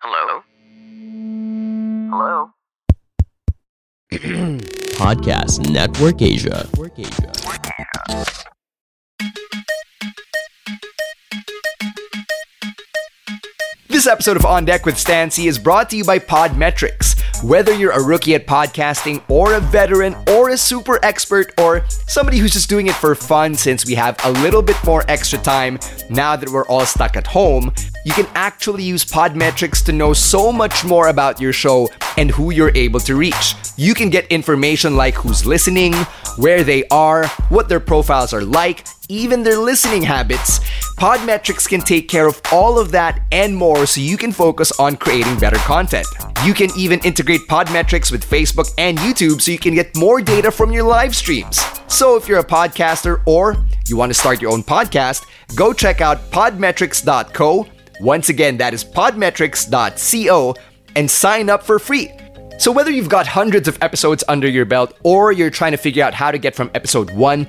Hello? Hello? Podcast Network Asia. Network Asia. This episode of On Deck with Stan Sy is brought to you by Podmetrics. Whether you're a rookie at podcasting, or a veteran, or a super expert, or somebody who's just doing it for fun since we have a little bit more extra time now that we're all stuck at home, you can actually use Podmetrics to know so much more about your show and who you're able to reach. You can get information like who's listening, where they are, what their profiles are like, even their listening habits. Podmetrics can take care of all of that and more so you can focus on creating better content. You can even integrate Podmetrics with Facebook and YouTube so you can get more data from your live streams. So if you're a podcaster or you want to start your own podcast, go check out podmetrics.co. Once again, that is podmetrics.co and sign up for free. So, whether you've got hundreds of episodes under your belt or you're trying to figure out how to get from episode 1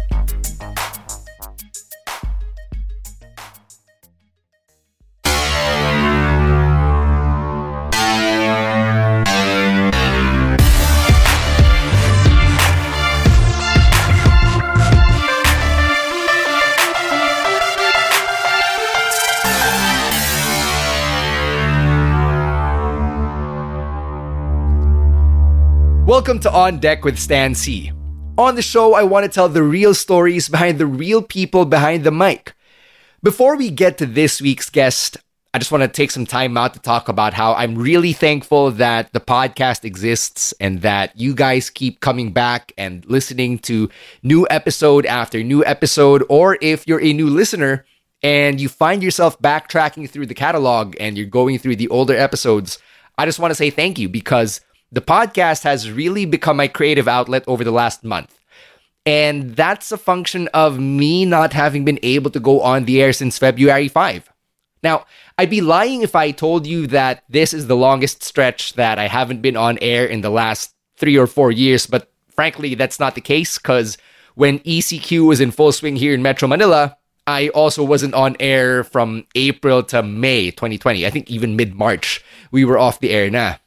Welcome to On Deck with Stan Sy. On the show, I want to tell the real stories behind the real people behind the mic. Before we get to this week's guest, I just want to take some time out to talk about how I'm really thankful that the podcast exists and that you guys keep coming back and listening to new episode after new episode. Or if you're a new listener and you find yourself backtracking through the catalog and you're going through the older episodes, I just want to say thank you because the podcast has really become my creative outlet over the last month. And that's a function of me not having been able to go on the air since February 5. Now, I'd be lying if I told you that this is the longest stretch that I haven't been on air in the last three or four years, but frankly, that's not the case because when ECQ was in full swing here in Metro Manila, I also wasn't on air from April to May 2020. I think even mid March, we were off the air now.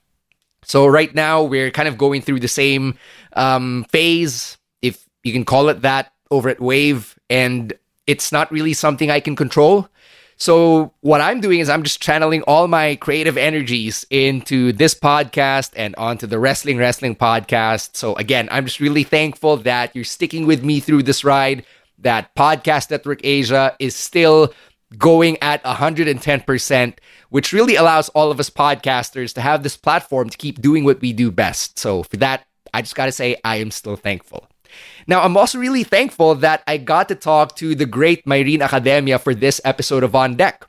So right now we're kind of going through the same um, phase, if you can call it that, over at Wave, and it's not really something I can control. So what I'm doing is I'm just channeling all my creative energies into this podcast and onto the Wrestling Wrestling podcast. So again, I'm just really thankful that you're sticking with me through this ride. That Podcast Network Asia is still going at 110%, which really allows all of us podcasters to have this platform to keep doing what we do best. So, for that, I just got to say, I am still thankful. Now, I'm also really thankful that I got to talk to the great Myrene Academia for this episode of On Deck.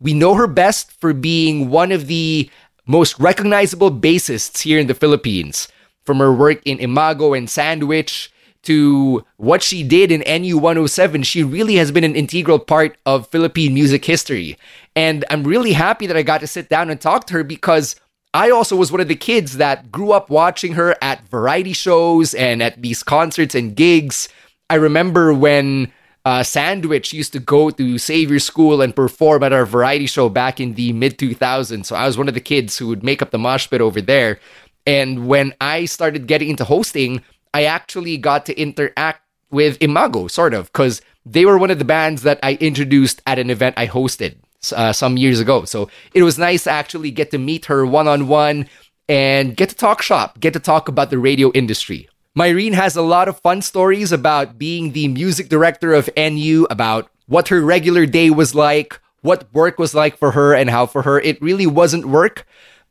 We know her best for being one of the most recognizable bassists here in the Philippines. From her work in Imago and Sandwich to what she did in NU 107, she really has been an integral part of Philippine music history. And I'm really happy that I got to sit down and talk to her because I also was one of the kids that grew up watching her at variety shows and at these concerts and gigs. I remember when uh, Sandwich used to go to Xavier School and perform at our variety show back in the mid 2000s. So I was one of the kids who would make up the mosh pit over there. And when I started getting into hosting, I actually got to interact with Imago, sort of, because they were one of the bands that I introduced at an event I hosted uh, some years ago. So it was nice to actually get to meet her one on one and get to talk shop, get to talk about the radio industry. Myrene has a lot of fun stories about being the music director of NU, about what her regular day was like, what work was like for her, and how for her it really wasn't work.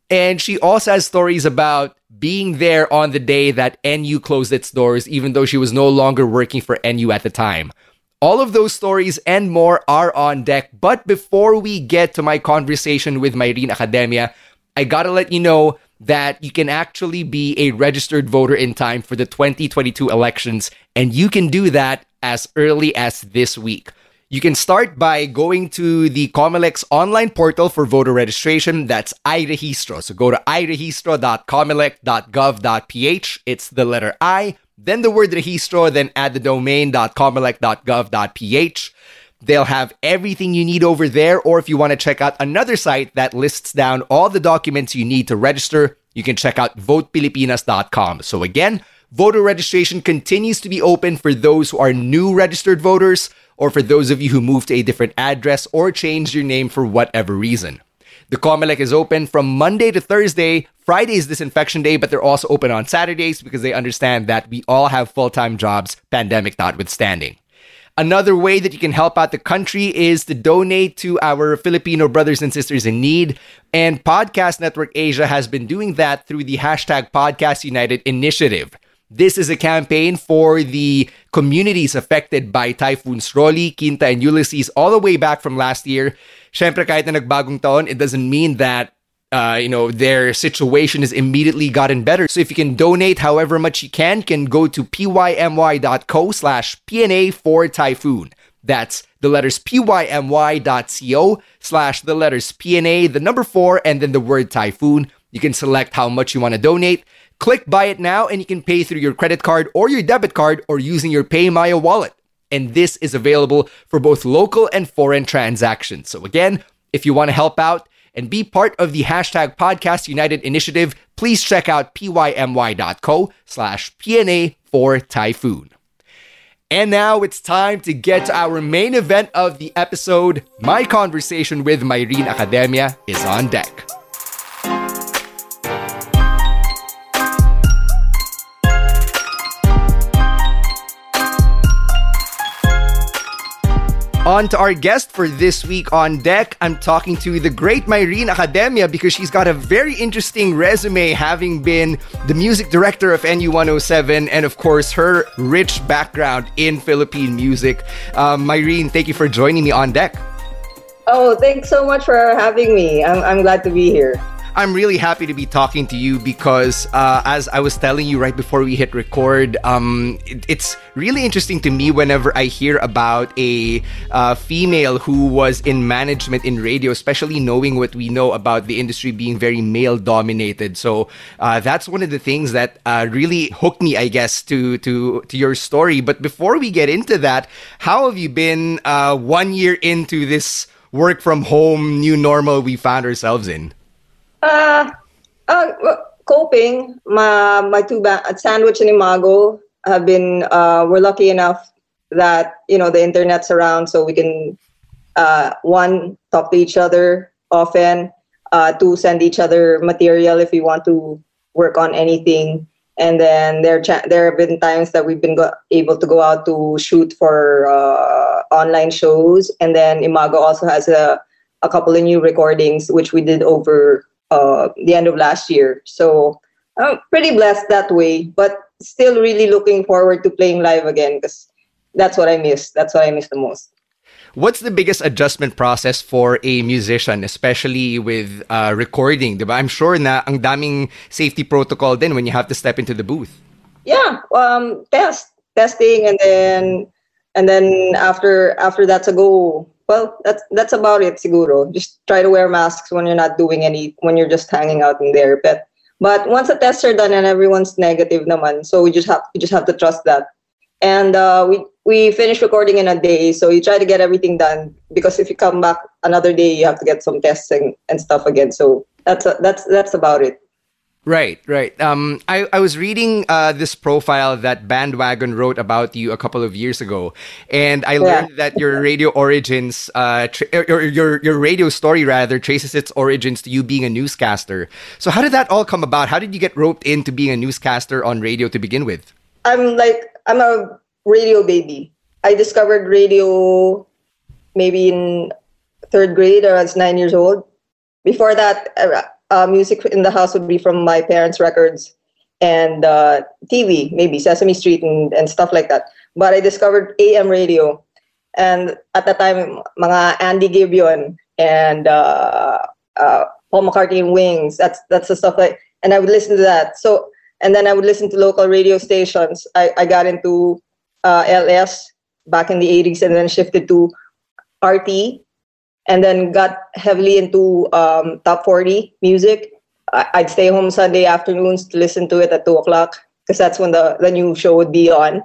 And she also has stories about being there on the day that NU closed its doors, even though she was no longer working for NU at the time. All of those stories and more are on deck. But before we get to my conversation with Myrene Academia, I gotta let you know that you can actually be a registered voter in time for the 2022 elections, and you can do that as early as this week. You can start by going to the Comelec's online portal for voter registration. That's iRehistro. So go to irehistro.comelec.gov.ph. It's the letter I, then the word rehistro, then add the domain .comelec.gov.ph. They'll have everything you need over there, or if you want to check out another site that lists down all the documents you need to register, you can check out votepilipinas.com. So again, voter registration continues to be open for those who are new registered voters, or for those of you who moved to a different address or changed your name for whatever reason. The Comelec is open from Monday to Thursday. Friday is disinfection day, but they're also open on Saturdays because they understand that we all have full time jobs, pandemic notwithstanding. Another way that you can help out the country is to donate to our Filipino brothers and sisters in need. And Podcast Network Asia has been doing that through the hashtag Podcast United initiative. This is a campaign for the communities affected by Typhoons Rolly, Quinta, and Ulysses all the way back from last year. Siyempre, kahit na nagbagong taon, it doesn't mean that uh, you know, their situation has immediately gotten better. So if you can donate however much you can, can go to pymy.co slash PNA for Typhoon. That's the letters pymy.co slash the letters PNA, the number four, and then the word Typhoon. You can select how much you want to donate. Click buy it now, and you can pay through your credit card or your debit card or using your PayMaya wallet. And this is available for both local and foreign transactions. So again, if you want to help out, and be part of the hashtag Podcast United initiative, please check out pymy.co slash PNA for Typhoon. And now it's time to get to our main event of the episode. My conversation with Myrene Academia is on deck. On to our guest for this week on deck. I'm talking to the great Myrene Academia because she's got a very interesting resume, having been the music director of NU107 and, of course, her rich background in Philippine music. Um, Myrene, thank you for joining me on deck. Oh, thanks so much for having me. I'm, I'm glad to be here. I'm really happy to be talking to you because, uh, as I was telling you right before we hit record, um, it, it's really interesting to me whenever I hear about a uh, female who was in management in radio, especially knowing what we know about the industry being very male dominated. So uh, that's one of the things that uh, really hooked me, I guess, to to to your story. But before we get into that, how have you been uh, one year into this? work from home new normal we found ourselves in? Uh, uh coping. My my two ba- at Sandwich and Imago have been. Uh, we're lucky enough that you know the internet's around, so we can uh, one talk to each other often. Uh, to send each other material if we want to work on anything. And then there cha- there have been times that we've been go- able to go out to shoot for uh, online shows. And then Imago also has a a couple of new recordings which we did over uh, the end of last year. So I'm pretty blessed that way, but still really looking forward to playing live again because that's what I miss. That's what I miss the most. What's the biggest adjustment process for a musician, especially with uh, recording? Diba? I'm sure na ang daming safety protocol then when you have to step into the booth. Yeah, um, test, testing, and then and then after after that's a go well, that's that's about it, siguro. Just try to wear masks when you're not doing any, when you're just hanging out in there. But but once the tests are done and everyone's negative naman, so we just have we just have to trust that. And uh, we we finish recording in a day, so you try to get everything done because if you come back another day, you have to get some tests and, and stuff again. So that's a, that's that's about it. Right, right. Um, I, I was reading uh, this profile that Bandwagon wrote about you a couple of years ago, and I learned that your radio origins, uh, tra- or your your radio story rather, traces its origins to you being a newscaster. So how did that all come about? How did you get roped into being a newscaster on radio to begin with? I'm like I'm a radio baby. I discovered radio maybe in third grade. I was nine years old. Before that, uh, music in the house would be from my parents' records and uh, TV, maybe Sesame Street and, and stuff like that. But I discovered AM radio, and at that time, mga Andy Gibeon and uh, uh, Paul McCartney and Wings. That's that's the stuff like, and I would listen to that. So and then I would listen to local radio stations. I, I got into uh, LS back in the 80s and then shifted to RT and then got heavily into um, top 40 music. I'd stay home Sunday afternoons to listen to it at 2 o'clock because that's when the, the new show would be on.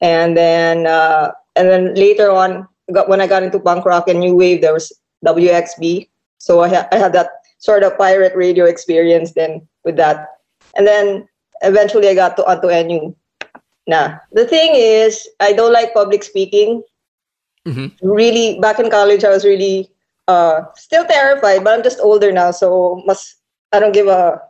And then uh, and then later on, got, when I got into punk rock and new wave, there was WXB. So I, ha- I had that sort of pirate radio experience then with that. And then eventually I got to onto NU. Nah, the thing is, I don't like public speaking. Mm-hmm. Really, back in college, I was really uh, still terrified, but I'm just older now, so must I don't give a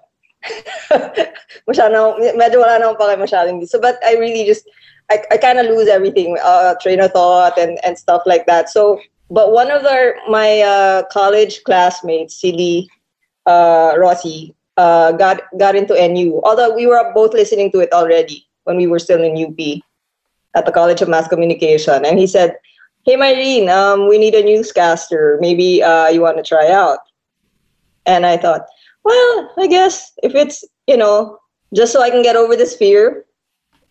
medyo wala na So, but I really just, I, I kind of lose everything, uh, train of thought and, and stuff like that. So, but one of our, my uh, college classmates, Silly uh, Rossi, uh, got got into NU. Although we were both listening to it already when we were still in UP at the College of Mass Communication, and he said, "Hey, Myrene, um, we need a newscaster. Maybe uh, you want to try out." And I thought, well, I guess if it's you know just so I can get over this fear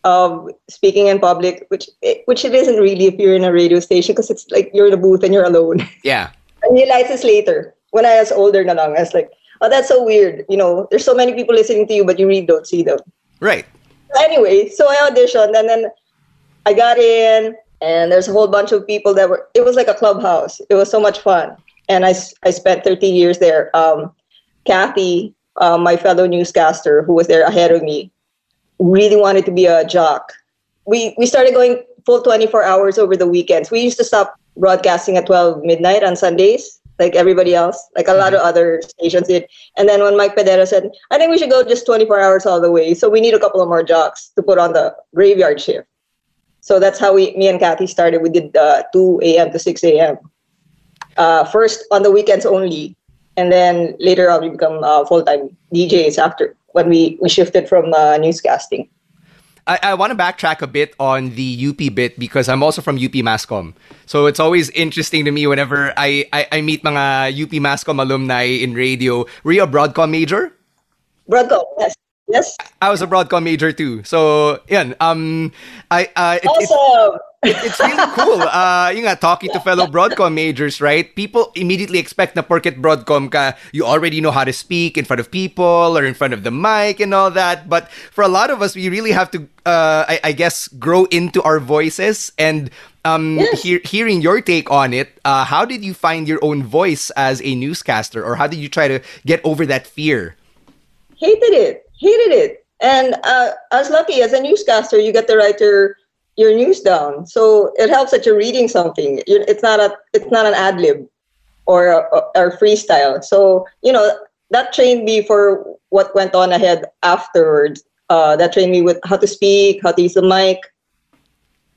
of speaking in public, which which it isn't really if you're in a radio station because it's like you're in a booth and you're alone. Yeah. I realized this later when I was older na lang. I was like, oh, that's so weird. You know, there's so many people listening to you, but you really don't see them. Right. Anyway, so I auditioned and then I got in, and there's a whole bunch of people that were, it was like a clubhouse. It was so much fun. And I, I spent 13 years there. Um, Kathy, uh, my fellow newscaster who was there ahead of me, really wanted to be a jock. We, we started going full 24 hours over the weekends. We used to stop broadcasting at 12 midnight on Sundays like everybody else, like a lot of mm-hmm. other stations did. And then when Mike Pedera said, I think we should go just 24 hours all the way. So we need a couple of more jocks to put on the graveyard shift. So that's how we, me and Kathy started. We did uh, 2 a.m. to 6 a.m. Uh, first on the weekends only. And then later on, we become uh, full-time DJs after when we, we shifted from uh, newscasting. I, I want to backtrack a bit on the UP bit because I'm also from UP Masscom. So it's always interesting to me whenever I, I, I meet mga UP Masscom alumni in radio. Were you a Broadcom major? Broadcom, yes. Yes. I was a Broadcom major too. So, yeah. Um, I, uh, it, awesome. It, it, it's really cool. Uh, yung nga, talking to fellow Broadcom majors, right? People immediately expect na porket Broadcom ka, you already know how to speak in front of people or in front of the mic and all that. But for a lot of us, we really have to, uh, I, I guess, grow into our voices and um, yes. hearing your take on it, uh, how did you find your own voice as a newscaster, or how did you try to get over that fear? Hated it hated it. And uh, I was lucky as a newscaster, you get to write your your news down, so it helps that you're reading something. It's not a it's not an ad lib or or freestyle. So you know that trained me for what went on ahead afterwards. Uh, that trained me with how to speak, how to use the mic,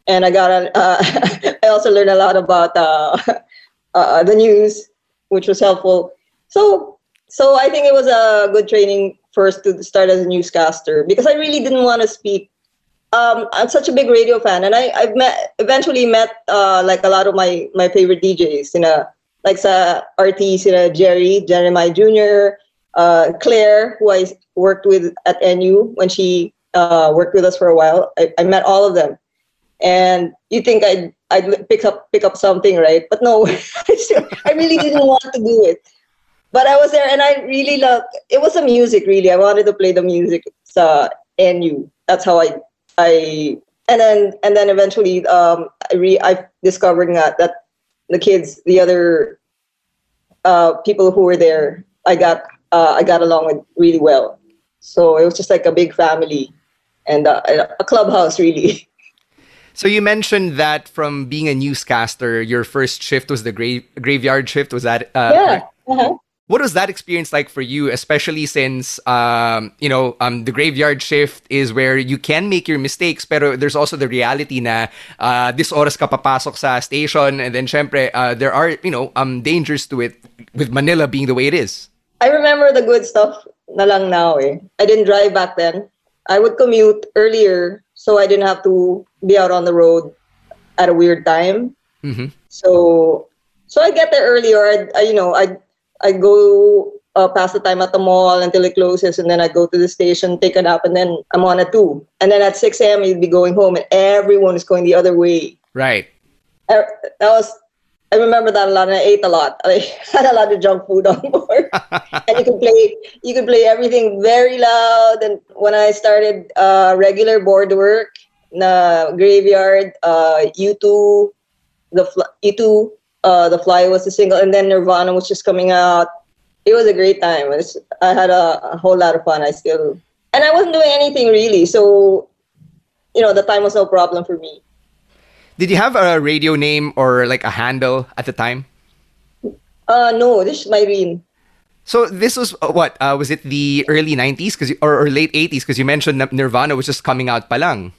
and I got a, uh, I also learned a lot about uh, uh, the news, which was helpful. So so I think it was a good training first to start as a newscaster because I really didn't want to speak. Um, I'm such a big radio fan, and I, I've met eventually met uh, like a lot of my my favorite DJs. You know, like sa artists, you know, Jerry Jeremiah Jr., uh, Claire, who I worked with at NU when she uh, worked with us for a while. I, I met all of them, and you think I'd I'd pick up pick up something, right? But no, I really didn't want to do it but I was there and I really loved it was the music really. I wanted to play the music sa NU. That's how I I and then and then eventually um I re I discovered that that the kids, the other uh people who were there, I got uh I got along with really well. So it was just like a big family and uh, a clubhouse, really. So you mentioned that from being a newscaster, your first shift was the grave graveyard shift. Was that? Uh, yeah. Uh-huh. What was that experience like for you, especially since um, you know um, the graveyard shift is where you can make your mistakes, pero there's also the reality na uh, this oras ka papasok sa station, and then syempre uh, there are you know um, dangers to it with Manila being the way it is. I remember the good stuff na lang now eh. I didn't drive back then. I would commute earlier so I didn't have to be out on the road at a weird time. Mm-hmm. So so I get there earlier. I, I you know I I go uh, past the time at the mall until it closes, and then I go to the station, take a nap, and then I'm on at two. And then at six a.m. you'd be going home, and everyone is going the other way. Right. I, that was I remember that a lot, and I ate a lot. I had a lot of junk food on board, and you could play you could play everything very loud. And when I started uh, regular board work, na graveyard, uh, U2, the U2, uh, the Fly was a single, and then Nirvana was just coming out. It was a great time. Was, I had a, a whole lot of fun. I still, and I wasn't doing anything really, so you know the time was no problem for me. Did you have a radio name or like a handle at the time? Uh, no, this is my real. So this was uh, what uh, was it the early 90s cuz or, or late 80s because you mentioned Nirvana was just coming out palang.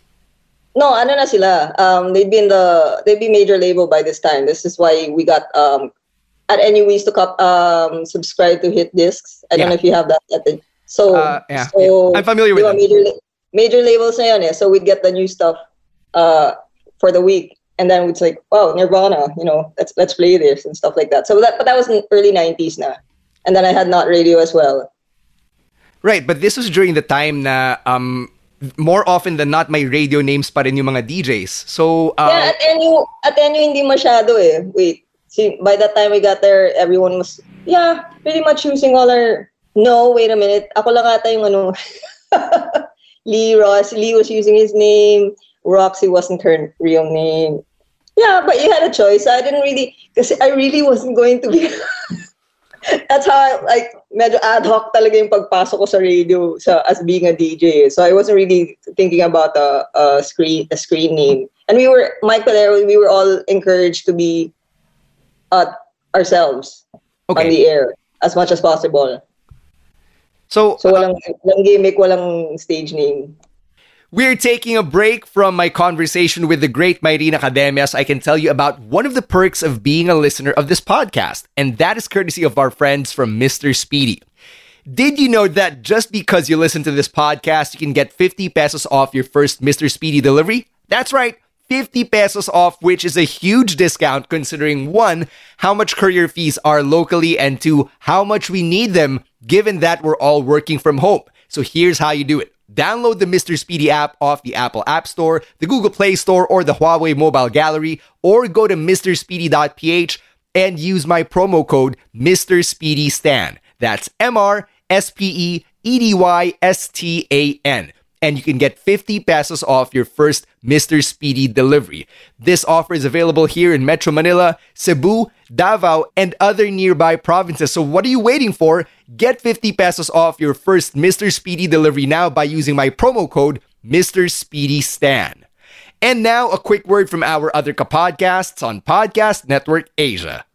No, ano na sila. Um, they'd been the they'd be major label by this time. This is why we got um, at any we used to cop, um, subscribe to hit discs. I don't know if you have that. At so, uh, yeah, so yeah. I'm familiar with major major labels na yun, eh. So we'd get the new stuff uh, for the week and then it's like wow nirvana you know let's let's play this and stuff like that so that but that was in early 90s now and then i had not radio as well right but this was during the time na um more often than not my radio names pa rin yung mga DJs so uh, yeah at NU at NU hindi masyado eh wait see by the time we got there everyone was yeah pretty much using all our no wait a minute ako lang ata yung ano Lee Ross Lee was using his name Roxy wasn't her real name. Yeah, but you had a choice. I didn't really, because I really wasn't going to be. That's how I, like, medyo ad hoc talaga yung pagpasok ko sa radio sa, as being a DJ. So I wasn't really thinking about a, a screen a screen name. And we were, Mike there, we were all encouraged to be uh, ourselves okay. on the air as much as possible. So, so walang, uh, walang gimmick, walang stage name. We're taking a break from my conversation with the great Myrene Academia so I can tell you about one of the perks of being a listener of this podcast, and that is courtesy of our friends from Mr. Speedy. Did you know that just because you listen to this podcast, you can get 50 pesos off your first Mr. Speedy delivery? That's right. 50 pesos off, which is a huge discount considering one, how much courier fees are locally, and two, how much we need them given that we're all working from home. So here's how you do it. Download the Mr. Speedy app off the Apple App Store, the Google Play Store, or the Huawei Mobile Gallery, or go to mrspeedy.ph and use my promo code Mr. Speedy Stan. That's M R S P E E D Y S T A N and you can get 50 pesos off your first Mr. Speedy delivery. This offer is available here in Metro Manila, Cebu, Davao, and other nearby provinces. So what are you waiting for? Get 50 pesos off your first Mr. Speedy delivery now by using my promo code Mr. Speedy Stan. And now a quick word from our other podcasts on Podcast Network Asia.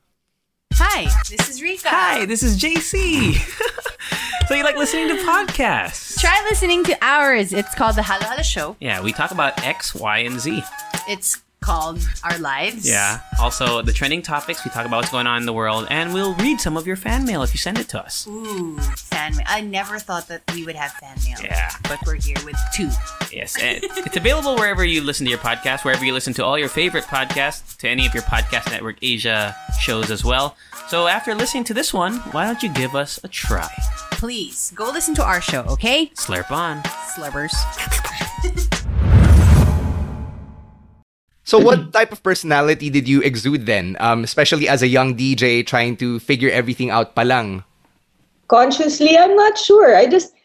Hi, this is Rika. Hi, this is JC. so you like listening to podcasts? Try listening to ours. It's called the Halo Halo Show. Yeah, we talk about X, Y, and Z. It's called Our Lives. Yeah. Also, the trending topics, we talk about what's going on in the world, and we'll read some of your fan mail if you send it to us. Ooh, fan mail. I never thought that we would have fan mail. Yeah. But we're here with two. Yes. And it's available wherever you listen to your podcast, wherever you listen to all your favorite podcasts, to any of your Podcast Network Asia shows as well. So after listening to this one, why don't you give us a try? Please, go listen to our show, okay? Slurp on. Slubbers. So, what type of personality did you exude then, um, especially as a young DJ trying to figure everything out palang? Consciously, I'm not sure. I just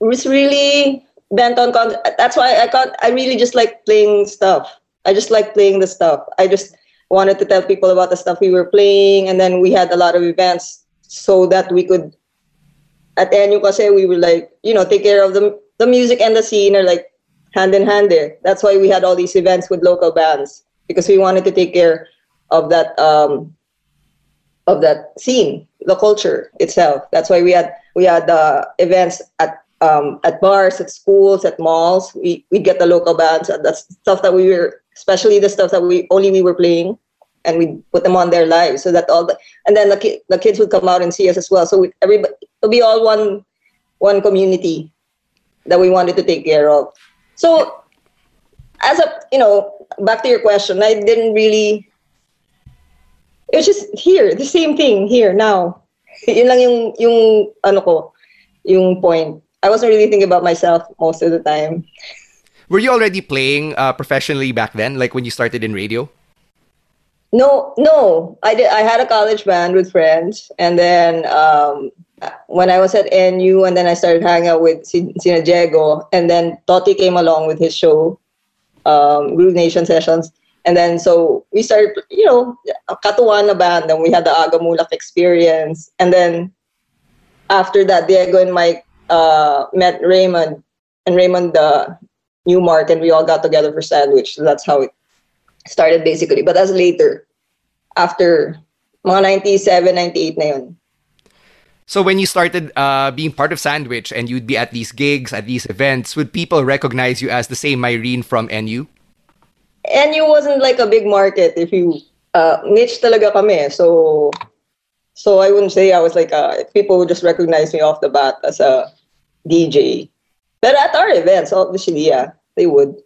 was really bent on. Con- that's why I got. I really just like playing stuff. I just like playing the stuff. I just wanted to tell people about the stuff we were playing, and then we had a lot of events so that we could at NU kasi we were like, you know, take care of the the music and the scene or like hand in hand there. That's why we had all these events with local bands because we wanted to take care of that um, of that scene, the culture itself. That's why we had we had uh, events at um, at bars, at schools, at malls. We we get the local bands. And That's stuff that we were, especially the stuff that we only we were playing, and we put them on their lives so that all the and then the ki- the kids would come out and see us as well. So we, everybody it'll be all one one community that we wanted to take care of. So as a you know back to your question, I didn't really. It's just here, the same thing here now. Yun lang yung yung ano ko, yung point. I wasn't really thinking about myself most of the time. Were you already playing uh, professionally back then, like when you started in radio? No, no. I did. I had a college band with friends, and then um, when I was at NU, and then I started hanging out with Sina Diego, and then Toti came along with his show, um, Groove Nation Sessions, and then so we started, you know, katuan na band, and we had the Agamulak experience, and then after that, Diego and Mike uh, met Raimund, and Raimund uh, knew Marc, and we all got together for Sandwich. So that's how it started basically. But that's later, after mga 97, 98 na yun. So when you started uh, being part of Sandwich and you'd be at these gigs, at these events, would people recognize you as the same Myrene from NU? NU wasn't like a big market if you uh, niche talaga kami. So so I wouldn't say I was like a, people would just recognize me off the bat as a DJ. But at our events, obviously, yeah, they would.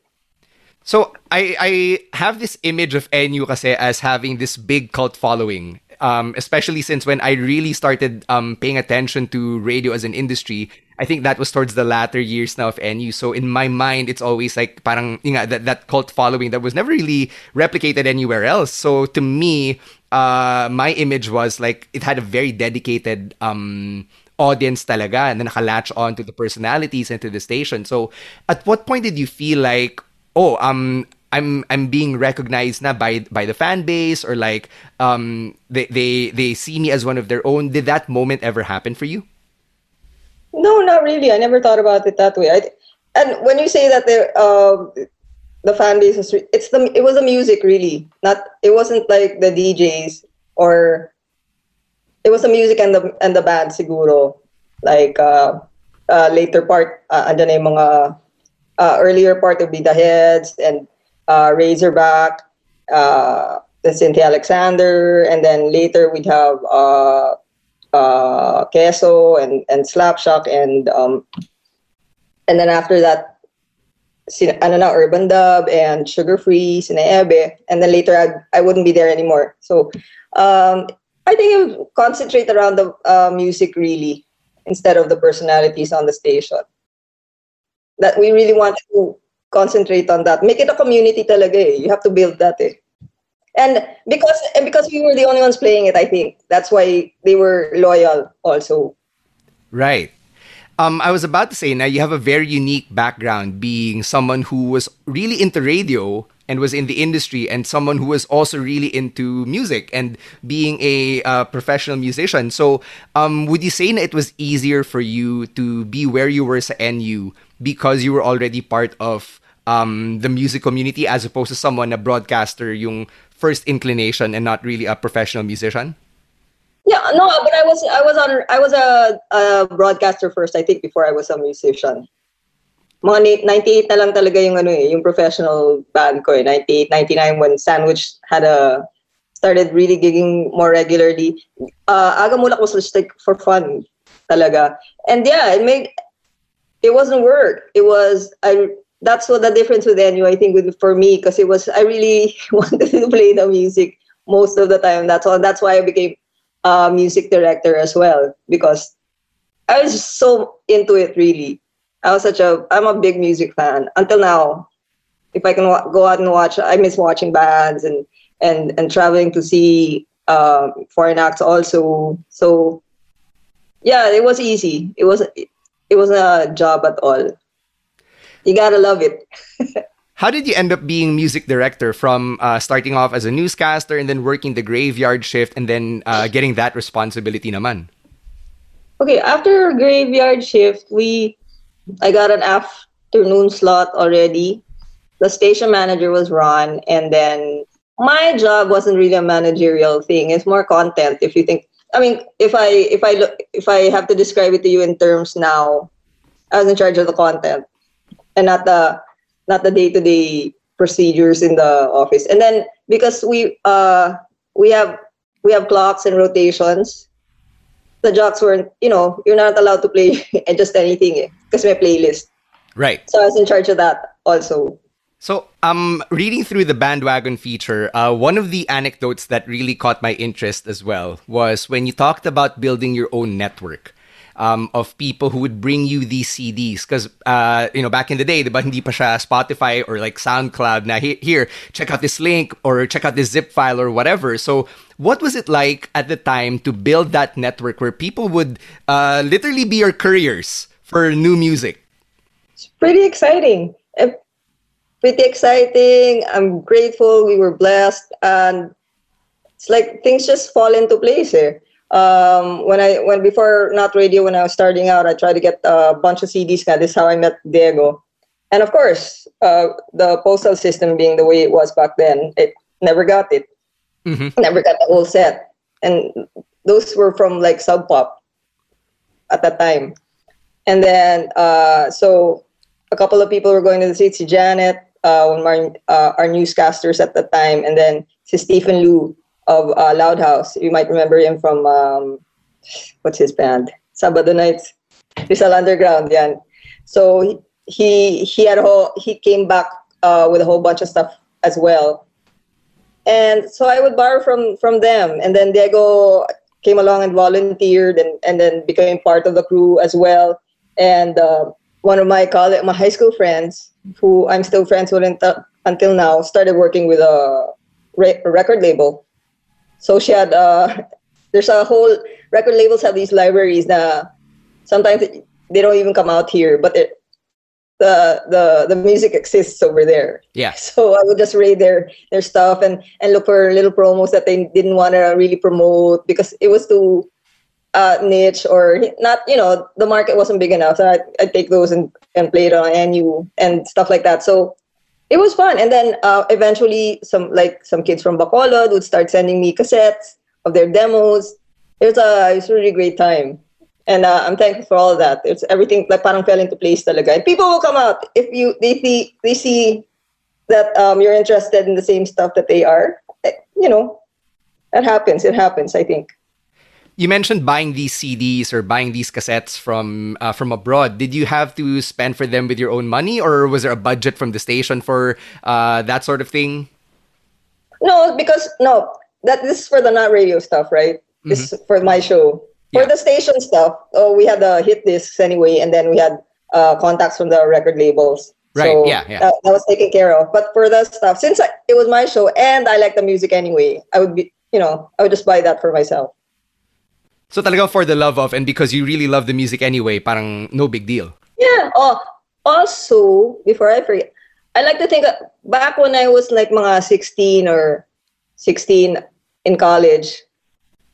So I I have this image of NU kasi as having this big cult following. Um, especially since when I really started um, paying attention to radio as an industry, I think that was towards the latter years now of NU. So in my mind, it's always like parang you know, that that cult following that was never really replicated anywhere else. So to me, uh, my image was like it had a very dedicated um, audience talaga and then nakalatch on to the personalities and to the station. So at what point did you feel like, oh, um, I'm I'm being recognized na by by the fan base or like um they they they see me as one of their own. Did that moment ever happen for you? No, not really. I never thought about it that way. I, and when you say that the uh, the fan base is it's the it was the music really. Not it wasn't like the DJs or it was the music and the and the band siguro. Like uh, uh later part uh, andyan na yung mga uh, earlier part would be the heads and uh, Razorback, uh, Cynthia Alexander, and then later we'd have uh, uh, Queso and and Slapshock, and um, and then after that, sin- ano na, Urban Dub and Sugarfree, Sineebe, and then later I'd, I wouldn't be there anymore. So um, I think would concentrate around the uh, music really instead of the personalities on the station. That we really want to concentrate on that. Make it a community talaga eh. You have to build that eh. And because and because we were the only ones playing it, I think that's why they were loyal also. Right. Um, I was about to say now you have a very unique background being someone who was really into radio and was in the industry and someone who was also really into music and being a uh, professional musician. So, um, would you say that it was easier for you to be where you were sa NU because you were already part of um, the music community as opposed to someone a broadcaster yung first inclination and not really a professional musician? Yeah, no, but I was I was on I was a, a broadcaster first, I think, before I was a musician. Mga 98 na lang talaga yung ano eh, yung professional band ko eh. 98, 99 when Sandwich had a started really gigging more regularly. Uh, Agamulak was just like for fun talaga. And yeah, it made it wasn't work. It was I that's what the difference with NU I think with for me because it was I really wanted to play the music most of the time. That's all. That's why I became a music director as well because I was so into it. Really, I was such a I'm a big music fan until now. If I can wa- go out and watch, I miss watching bands and and and traveling to see um, foreign acts also. So yeah, it was easy. It was it was a job at all you gotta love it. How did you end up being music director from uh, starting off as a newscaster and then working the graveyard shift and then uh, getting that responsibility naman? Okay, after graveyard shift, we I got an afternoon slot already. The station manager was Ron, and then my job wasn't really a managerial thing. It's more content. If you think, I mean, if I if I look if I have to describe it to you in terms now, I was in charge of the content, and not the not the day to day procedures in the office. And then because we uh we have we have clocks and rotations, the jocks weren't you know you're not allowed to play just anything because my playlist. Right. So I was in charge of that also. So, um, reading through the bandwagon feature, uh, one of the anecdotes that really caught my interest as well was when you talked about building your own network. Um, of people who would bring you these CDs because uh, you know back in the day, diba, hindi pa siya Spotify or like SoundCloud. Now he- here, check out this link or check out this zip file or whatever. So, what was it like at the time to build that network where people would uh, literally be your couriers for new music? It's pretty exciting. Pretty exciting. I'm grateful. We were blessed, and it's like things just fall into place here. Um, when I when before not radio when I was starting out, I tried to get a bunch of CDs. Now this is how I met Diego, and of course, uh, the postal system being the way it was back then, it never got it. Never got the whole set, and those were from like Sub Pop at that time. And then, uh, so a couple of people were going to the. Si Janet, uh, one of our, uh, our newscasters at the time, and then si Stephen Liu of uh, Loud House. You might remember him from um, what's his band? Sabado Nights, Rizal Underground. Yeah. So he he, he had a whole he came back uh, with a whole bunch of stuff as well, and so I would borrow from from them, and then Diego came along and volunteered, and and then became part of the crew as well, and. Uh, one of my college, my high school friends, who I'm still friends with until, now, started working with a, re- a record label. So she had, uh, there's a whole record labels have these libraries that sometimes they don't even come out here, but it, the the the music exists over there. Yeah. So I would just raid their their stuff and and look for little promos that they didn't want to really promote because it was too uh, niche or not, you know, the market wasn't big enough. So I I take those and, and play it on NU and stuff like that. So it was fun. And then uh, eventually some like some kids from Bacolod would start sending me cassettes of their demos. It was a, it was a really great time. And uh, I'm thankful for all of that. It's everything like parang fell into place talaga. And people will come out if you they see they see that um, you're interested in the same stuff that they are. Eh, You know, that happens. It happens. I think. You mentioned buying these CDs or buying these cassettes from uh, from abroad. Did you have to spend for them with your own money, or was there a budget from the station for uh, that sort of thing? No, because no, that this is for the not radio stuff, right? This is for my show. For the station stuff, oh, we had the hit discs anyway, and then we had uh, contacts from the record labels. Right, So yeah, yeah. That, that was taken care of. But for the stuff, since I, it was my show and I like the music anyway, I would be, you know, I would just buy that for myself. So talaga for the love of and because you really love the music anyway, parang no big deal. Yeah. Oh, also, before I forget, I like to think back when I was like mga 16 or 16 in college,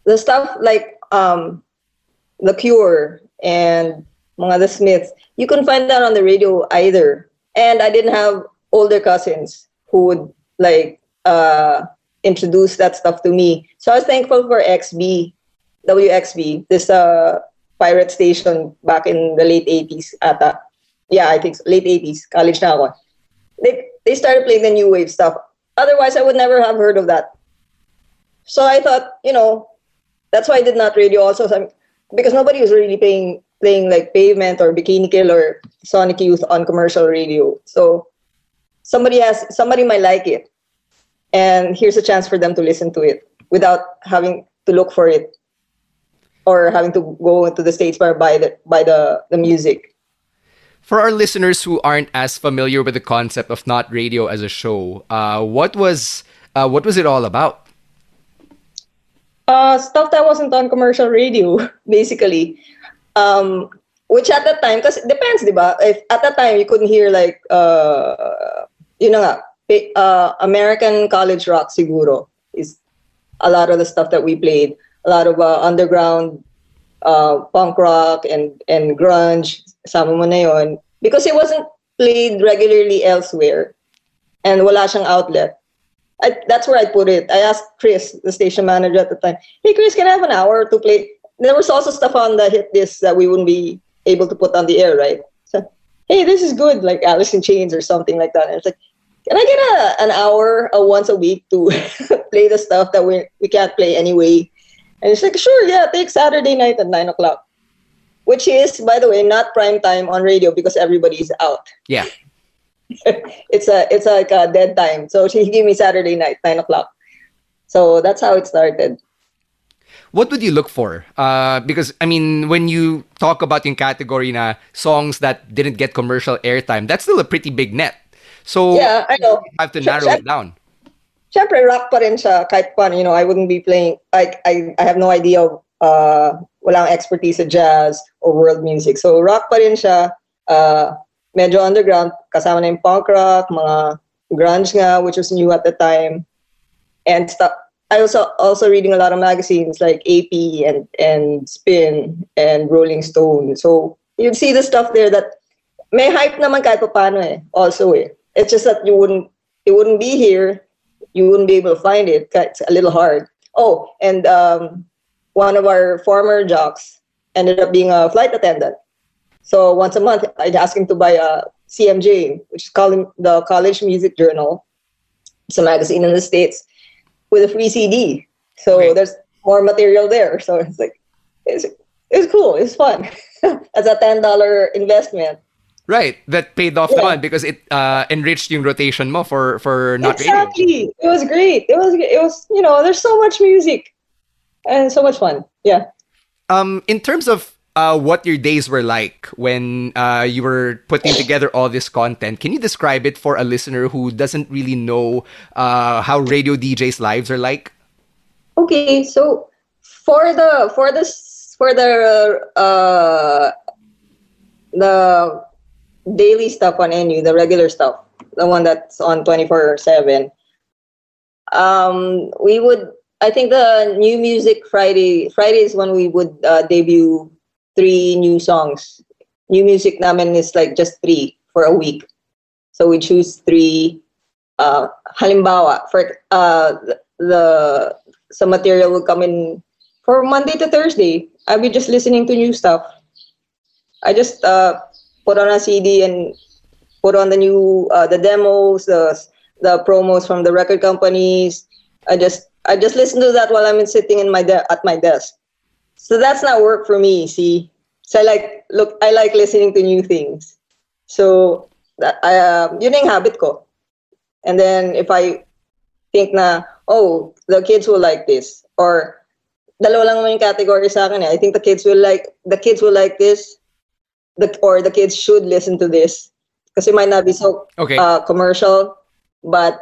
the stuff like um, The Cure and mga The Smiths, you couldn't find that on the radio either. And I didn't have older cousins who would like uh, introduce that stuff to me. So I was thankful for XB, WXB, this uh, pirate station back in the late 80s ata. Yeah, I think so. late 80s. College na ako. They, they started playing the new wave stuff. Otherwise, I would never have heard of that. So I thought, you know, that's why I did not radio also. Because nobody was really playing playing like Pavement or Bikini Kill or Sonic Youth on commercial radio. So somebody has somebody might like it. And here's a chance for them to listen to it without having to look for it or having to go into the States or buy the buy the, the music. For our listeners who aren't as familiar with the concept of not radio as a show, uh, what was uh, what was it all about? Uh, stuff that wasn't on commercial radio, basically. Um, which at that time, because it depends, di ba? If at that time you couldn't hear like, uh, yun na nga, uh, American college rock siguro is a lot of the stuff that we played. A lot of uh, underground uh, punk rock and and grunge, sama mo na yun. Because it wasn't played regularly elsewhere and wala siyang outlet. I, that's where I put it. I asked Chris, the station manager at the time, hey Chris, can I have an hour to play? There was also stuff on the hit list that we wouldn't be able to put on the air, right? So, hey, this is good, like Alice in Chains or something like that. And it's like, can I get a, an hour uh, once a week to play the stuff that we we can't play anyway? And it's like, sure, yeah, take Saturday night at nine o'clock, which is, by the way, not prime time on radio because everybody's out. Yeah. it's a it's like a dead time. So she gave me Saturday night, nine o'clock. So that's how it started. What would you look for? Uh, because I mean, when you talk about yung category na songs that didn't get commercial airtime, that's still a pretty big net. So Yeah, I know. you have to narrow it down. Siyempre, rock pa rin siya kahit. You know, I wouldn't be playing, like, I, I have no idea of, uh, walang expertise sa jazz or world music. So, rock pa rin siya. Uh, medyo underground, kasama na yung punk rock, mga grunge nga, which was new at the time. And stuff. I also also reading a lot of magazines like AP and and Spin and Rolling Stone. So you'd see the stuff there that may hype naman kahit pa paano eh. Also eh. It's just that you wouldn't it wouldn't be here. You wouldn't be able to find it. It's a little hard. Oh, and um, one of our former jocks ended up being a flight attendant. So once a month, I'd ask him to buy a CMJ, which is called the College Music Journal. It's a magazine in the States with a free CD. So there's more material there. So it's like, it's, it's cool. It's fun. As a $10 investment. Right, that paid off Yeah. naman because it uh, enriched yung rotation mo for for not radio. exactly. It was great. It was, it was, you know, there's so much music and so much fun. Yeah. Um, in terms of uh, what your days were like when uh, you were putting together all this content, can you describe it for a listener who doesn't really know uh, how radio DJs' lives are like? Okay, so for the for this for the uh the daily stuff on NU, the regular stuff, the one that's on twenty four seven. Um, we would. I think the new music Friday Friday is when we would uh, debut three new songs. New music namin is like just three for a week. So we choose three. Uh, halimbawa, for uh, the, the some material will come in for Monday to Thursday. I'll be just listening to new stuff. I just uh, put on a CD and put on the new uh, the demos, the the promos from the record companies. I just I just listen to that while I'm sitting in my de- at my desk. So that's not work for me. See, so I like look I like listening to new things. So that I uh, yun yung habit ko. And then if I think na, oh, the kids will like this. Or, dalawa lang yung category sa akin eh. I think the kids will like, the kids will like this. The, or the kids should listen to this. Because it might not be so Okay. uh, commercial, but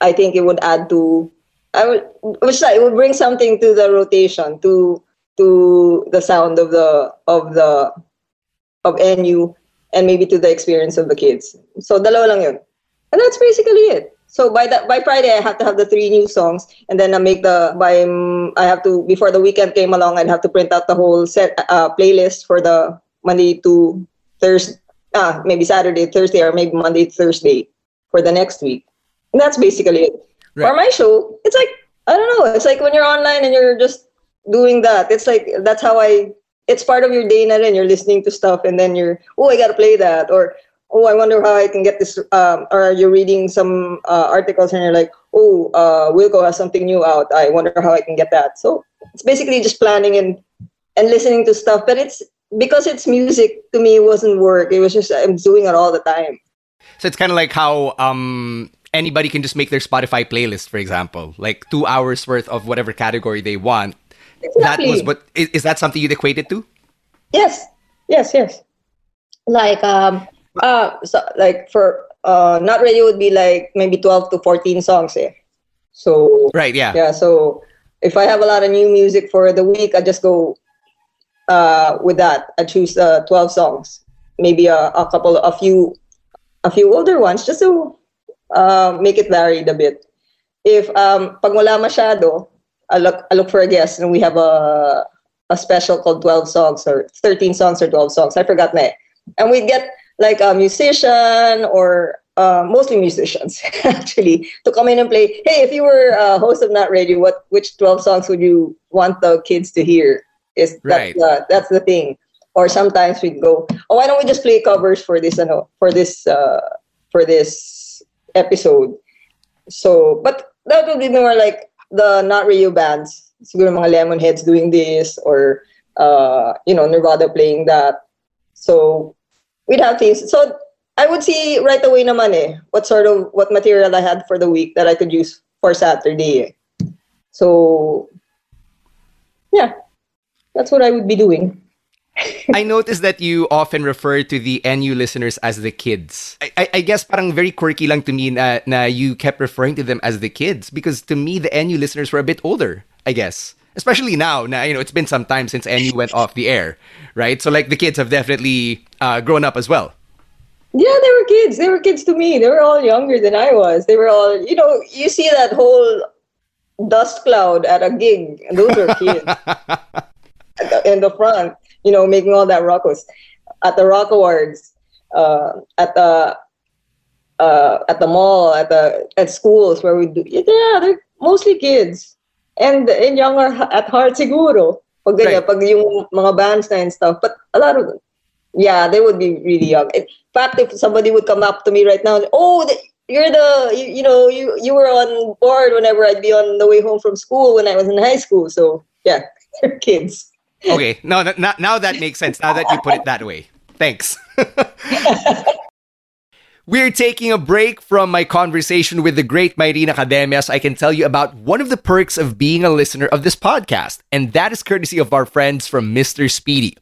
I think it would add to, I would, which it would bring something to the rotation, to to the sound of the of the of NU and maybe to the experience of the kids. So dalawa lang yun. And that's basically it. So by that by Friday I have to have the three new songs and then I make the by I have to before the weekend came along I'd have to print out the whole set uh, playlist for the Monday to Thursday ah maybe Saturday Thursday or maybe Monday Thursday for the next week. And that's basically it. Right. For my show, it's like I don't know, it's like when you're online and you're just doing that. It's like that's how I it's part of your day na rin. You're listening to stuff and then you're, oh, I gotta play that. Or, oh, I wonder how I can get this. Um, or you're reading some uh, articles and you're like, oh, uh, Wilco has something new out. I wonder how I can get that. So it's basically just planning and and listening to stuff. But it's because it's music to me, it wasn't work. It was just I'm doing it all the time. So it's kind of like how um, anybody can just make their Spotify playlist, for example, like two hours worth of whatever category they want. exactly. That was what is, is that something you'd equate it to? Yes, yes, yes. Like um uh so like for uh not radio would be like maybe twelve to fourteen songs eh. So Right. Yeah. yeah, so if I have a lot of new music for the week, I just go uh with that. I choose uh twelve songs. Maybe a, a couple a few a few older ones just to uh, make it varied a bit. If um pag wala masyado, I look I look for a guest and we have a a special called 12 songs or 13 songs or 12 songs. I forgot na. eh. And we'd get like a musician or uh, mostly musicians actually to come in and play. Hey, if you were a host of Not Radio, what which 12 songs would you want the kids to hear? Is Right. that's, the, that's the thing. Or sometimes we'd go, oh, why don't we just play covers for this ano, for this uh, for this episode? So, but that would be more like the not radio bands. Siguro mga Lemonheads doing this or uh, you know, Nirvana playing that. So, we'd have things. So, I would see right away naman eh, what sort of, what material I had for the week that I could use for Saturday. eh. So, yeah, that's what I would be doing. I noticed that you often refer to the NU listeners as the kids. I, I, I guess parang very quirky lang to me na, na you kept referring to them as the kids because to me the NU listeners were a bit older, I guess. Especially now, na, you know, it's been some time since NU went off the air, right? So like the kids have definitely uh, grown up as well. Yeah, they were kids. They were kids to me. They were all younger than I was. They were all, you know, you see that whole dust cloud at a gig, those are kids the, in the front, you know, making all that ruckus at the Rock Awards, uh, at the uh, at the mall, at the at schools where we do. Yeah, they're mostly kids, and and younger at heart siguro. Pag Right. pag yung mga bands na and stuff. But a lot of yeah, they would be really young. In fact, if somebody would come up to me right now, oh, the, you're the, you, you know, you you were on board whenever I'd be on the way home from school when I was in high school. So yeah, they're kids. Okay, now, that- now, that makes sense. Now that you put it that way. Thanks. We're taking a break from my conversation with the great Myrene Academias. I can tell you about one of the perks of being a listener of this podcast, and that is courtesy of our friends from Mr. Speedy.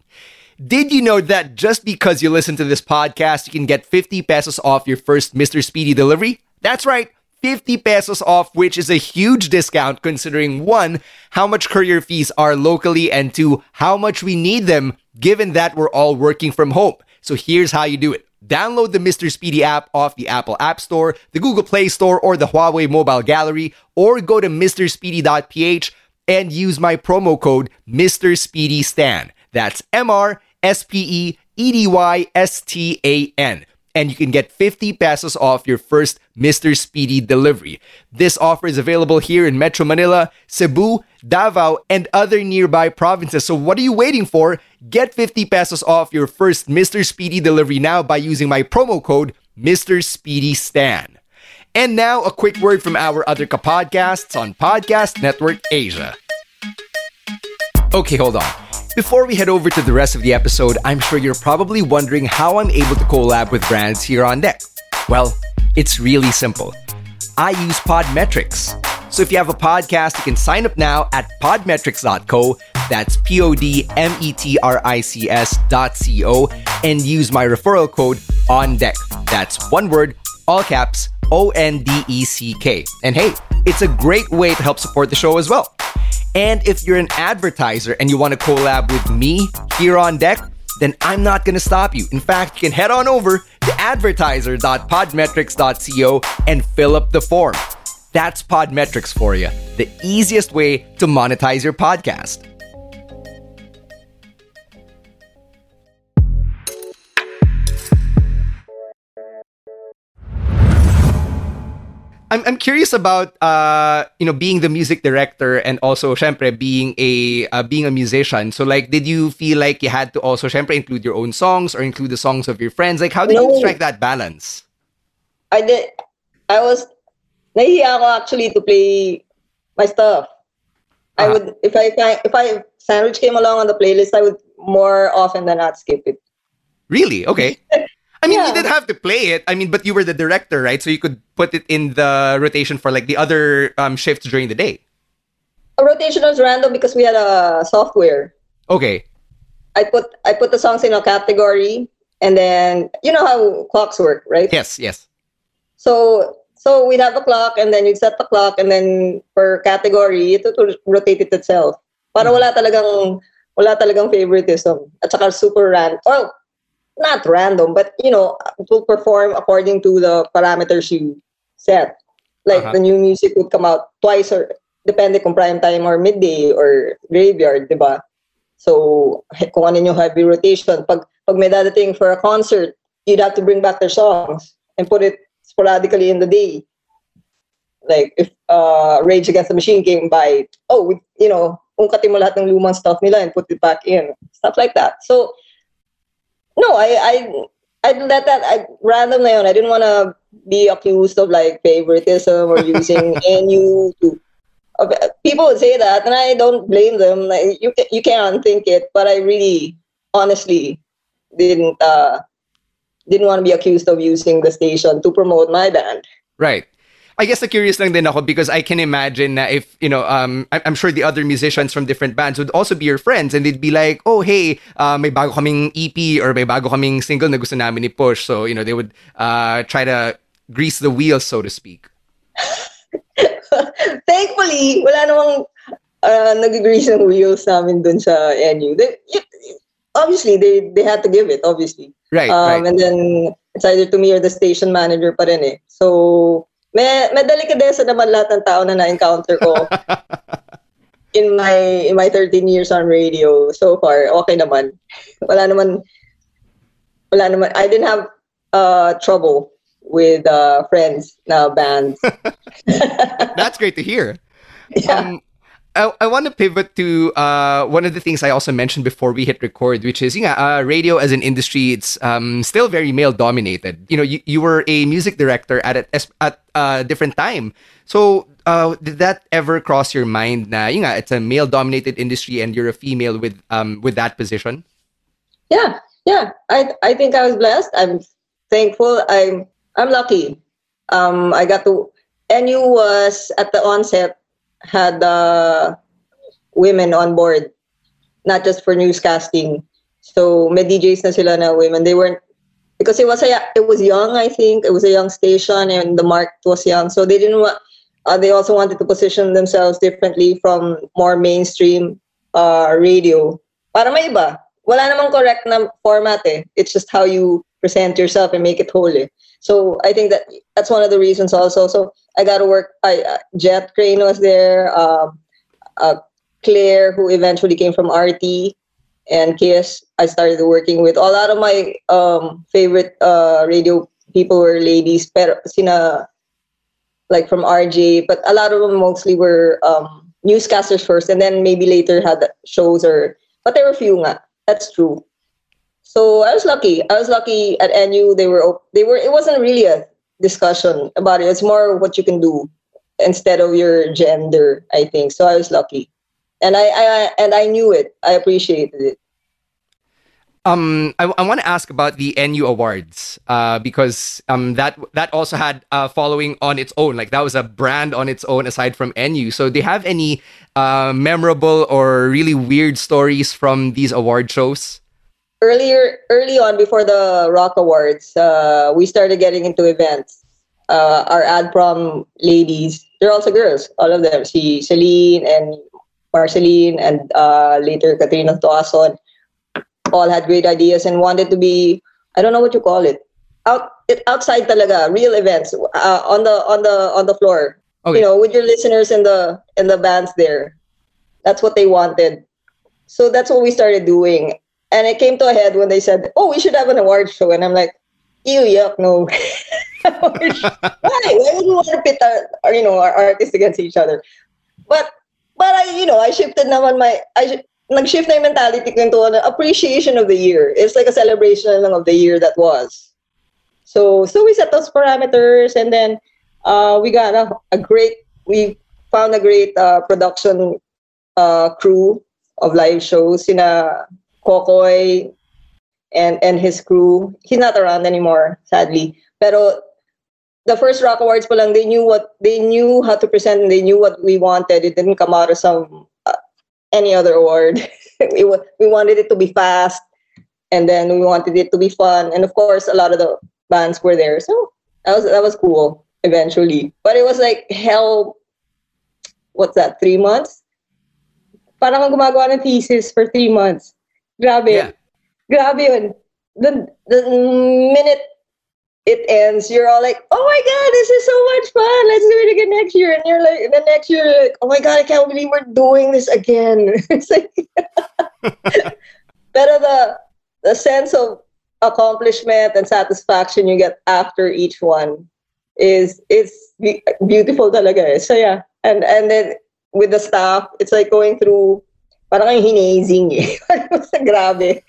Did you know that just because you listen to this podcast, you can get 50 pesos off your first Mr. Speedy delivery? That's right, 50 pesos off, which is a huge discount considering one, how much courier fees are locally, and two, how much we need them given that we're all working from home. So here's how you do it. Download the Mr. Speedy app off the Apple App Store, the Google Play Store, or the Huawei Mobile Gallery, or go to mrspeedy.ph and use my promo code Mr. Speedy Stan. That's M R S P E E D Y S T A N. And you can get 50 pesos off your first Mr. Speedy delivery. This offer is available here in Metro Manila, Cebu, Davao, and other nearby provinces. So what are you waiting for? Get 50 pesos off your first Mr. Speedy delivery now by using my promo code Mr. Speedy Stan. And now, a quick word from our other podcasts on Podcast Network Asia. Okay, hold on. Before we head over to the rest of the episode, I'm sure you're probably wondering how I'm able to collab with brands here on deck. Well, it's really simple. I use Podmetrics. So if you have a podcast, you can sign up now at podmetrics.co. That's P O D M E T R I C S dot C O and use my referral code on deck. That's one word, all caps, O N D E C K. And hey, it's a great way to help support the show as well. And if you're an advertiser and you want to collab with me here on deck, then I'm not going to stop you. In fact, you can head on over to advertiser.podmetrics.co and fill up the form. That's Podmetrics for you, the easiest way to monetize your podcast. I'm, I'm curious about uh you know being the music director and also syempre being a uh, being a musician. So like did you feel like you had to also syempre include your own songs or include the songs of your friends? Like how did you strike that balance? I did. I was. Nahiya ako actually to play my stuff. I Ah. would if I if I sandwich came along on the playlist, I would more often than not skip it. Really? Okay. I mean, you Yeah. did have to play it. I mean, but you were the director, right? So you could put it in the rotation for like the other um, shifts during the day. A rotation was random because we had a software. Okay. I put I put the songs in a category, and then you know how clocks work, right? Yes, yes. So so we'd have a clock, and then you'd set the clock, and then per category, it would rotate it itself. Para wala talagang wala talagang favoritism. At saka super random. Not random, but you know, it will perform according to the parameters you set. Like Uh-huh. the new music would come out twice or depending on prime time or midday or graveyard, di ba? So, kung ano yung heavy rotation, pag, pag may dadating for a concert, you'd have to bring back their songs and put it sporadically in the day. Like, if uh, Rage Against the Machine came by, oh, you know, ungkatin mo lahat ng lumang stuff nila and put it back in. Stuff like that. So, no, I, I, I let that, I, random na yun. I didn't want to be accused of like favoritism or using NU to people would say that, and I don't blame them. Like you, you can't think it, but I really, honestly, didn't uh, didn't want to be accused of using the station to promote my band. Right. I guess the curious lang din ako because I can imagine that if, you know, um, I'm sure the other musicians from different bands would also be your friends and they'd be like, oh, hey, uh, may bago kaming EP or may bago kaming single na gusto namin i-push. So, you know, they would uh, try to grease the wheels, so to speak. Thankfully, wala namang uh, nag-grease ng wheels namin dun sa NU. They, obviously, they they had to give it, obviously. Right, um, right. And then, it's either to me or the station manager pa rin eh. So, may, may delikadesa naman lahat ng tao na na-encounter ko. in my in my 13 years on radio so far okay naman wala naman wala naman I didn't have uh trouble with uh, friends now bands. That's great to hear. Yeah. Um, I, I want to pivot to uh, one of the things I also mentioned before we hit record, which is, yeah, uh, radio as an industry, it's um, still very male dominated. You know, you, you were a music director at a, at a different time. So, uh, did that ever cross your mind? Na, yun nga, it's a male dominated industry NU're a female with um with that position. Yeah, yeah. I I think I was blessed. I'm thankful. I'm I'm lucky. Um, I got to. and you was at the onset had uh, women on board, not just for newscasting. So may DJs na sila na women. They weren't because it was a it was young. I think it was a young station and the market was young. So they didn't want. Uh, they also wanted to position themselves differently from more mainstream uh, radio. Para may iba. Wala namang correct na format eh. It's just how you present yourself and make it whole eh. So I think that that's one of the reasons also. So I got to work. I uh, Jet Crane was there. Um, uh, Claire, who eventually came from RT, and Kiss. I started working with a lot of my um, favorite uh, radio people were ladies, pero sina like from RJ, but a lot of them mostly were um, newscasters first, and then maybe later had shows or. But there were few nga. That's true. So I was lucky. I was lucky at NU. They were they were. It wasn't really a discussion about it. It's more what you can do instead of your gender. I think so. I was lucky, and I, I and I knew it. I appreciated it. Um, I, I want to ask about the NU Awards, uh, because um that that also had a following on its own. Like that was a brand on its own aside from NU. So, do you have any uh, memorable or really weird stories from these award shows? Earlier, early on, before the Rock Awards, uh, we started getting into events. Uh, our ad prom ladies, they're also girls, all of them. She, Celine and Marceline, and uh, later Katrina Toason all had great ideas and wanted to be I don't know what you call it out it, outside talaga real events uh, on the on the on the floor Okay. you know with your listeners in the in the bands there that's what they wanted so that's what we started doing and it came to a head when they said oh we should have an award show and I'm like ew yuck no why why would we want to pit our, you know our artists against each other but but I you know I shifted naman my I nag-shift na mentality into an appreciation of the year. It's like a celebration of the year that was. So so we set those parameters and then uh, we got a, a great we found a great uh, production uh, crew of live shows. Sina Kokoy and and his crew. He's not around anymore, sadly. Pero the first Rock Awards pa lang, they knew what they knew how to present and they knew what we wanted. It didn't come out of some uh, any other award. we, we wanted it to be fast and then we wanted it to be fun. And of course, a lot of the bands were there. So that was, that was cool eventually. But it was like hell, what's that, three months? Parang gumagawa ng thesis for three months. Grabe. Yeah. Grabe yun. The, the minute it ends, you're all like, oh my God, this is so much fun. Let's do it again next year. And you're like, the next year, you're like, oh my God, I can't believe we're doing this again. it's like, Pero the the sense of accomplishment and satisfaction you get after each one is is beautiful talaga eh. So yeah. And and then with the staff, it's like going through parang ang hinazing eh. Grabe.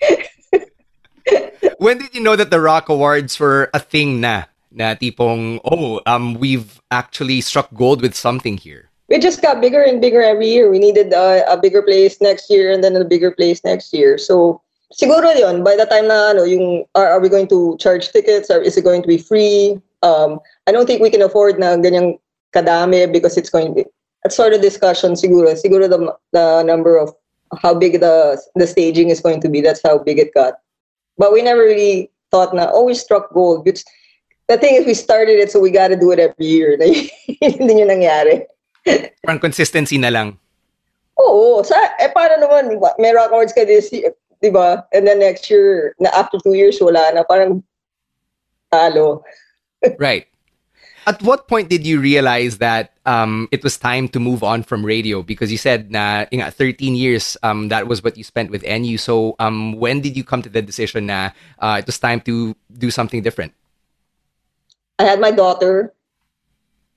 When did you know that the Rock Awards were a thing na? Na tipong, oh, um, we've actually struck gold with something here. it just got bigger and bigger every year. We needed a, a bigger place next year and then a bigger place next year. So siguro yon by the time na ano yung are, are we going to charge tickets or is it going to be free? Um, I don't think we can afford na ganyang kadami because it's going to be that's sort of discussion siguro. Siguro the the number of how big the the staging is going to be. That's how big it got. But we never really thought na oh we struck gold. It's, the thing is we started it so we got to do it every year. Hindi yun nangyari. Parang consistency na lang. Oo. Sa, eh, paano naman? May rock awards ka this year, di ba? And then next year, na after two years, wala na. Parang talo. Right. At what point did you realize that um, it was time to move on from radio? Because you said na yung nga, 13 years, um, that was what you spent with NU. So um, when did you come to the decision na uh, it was time to do something different? I had my daughter.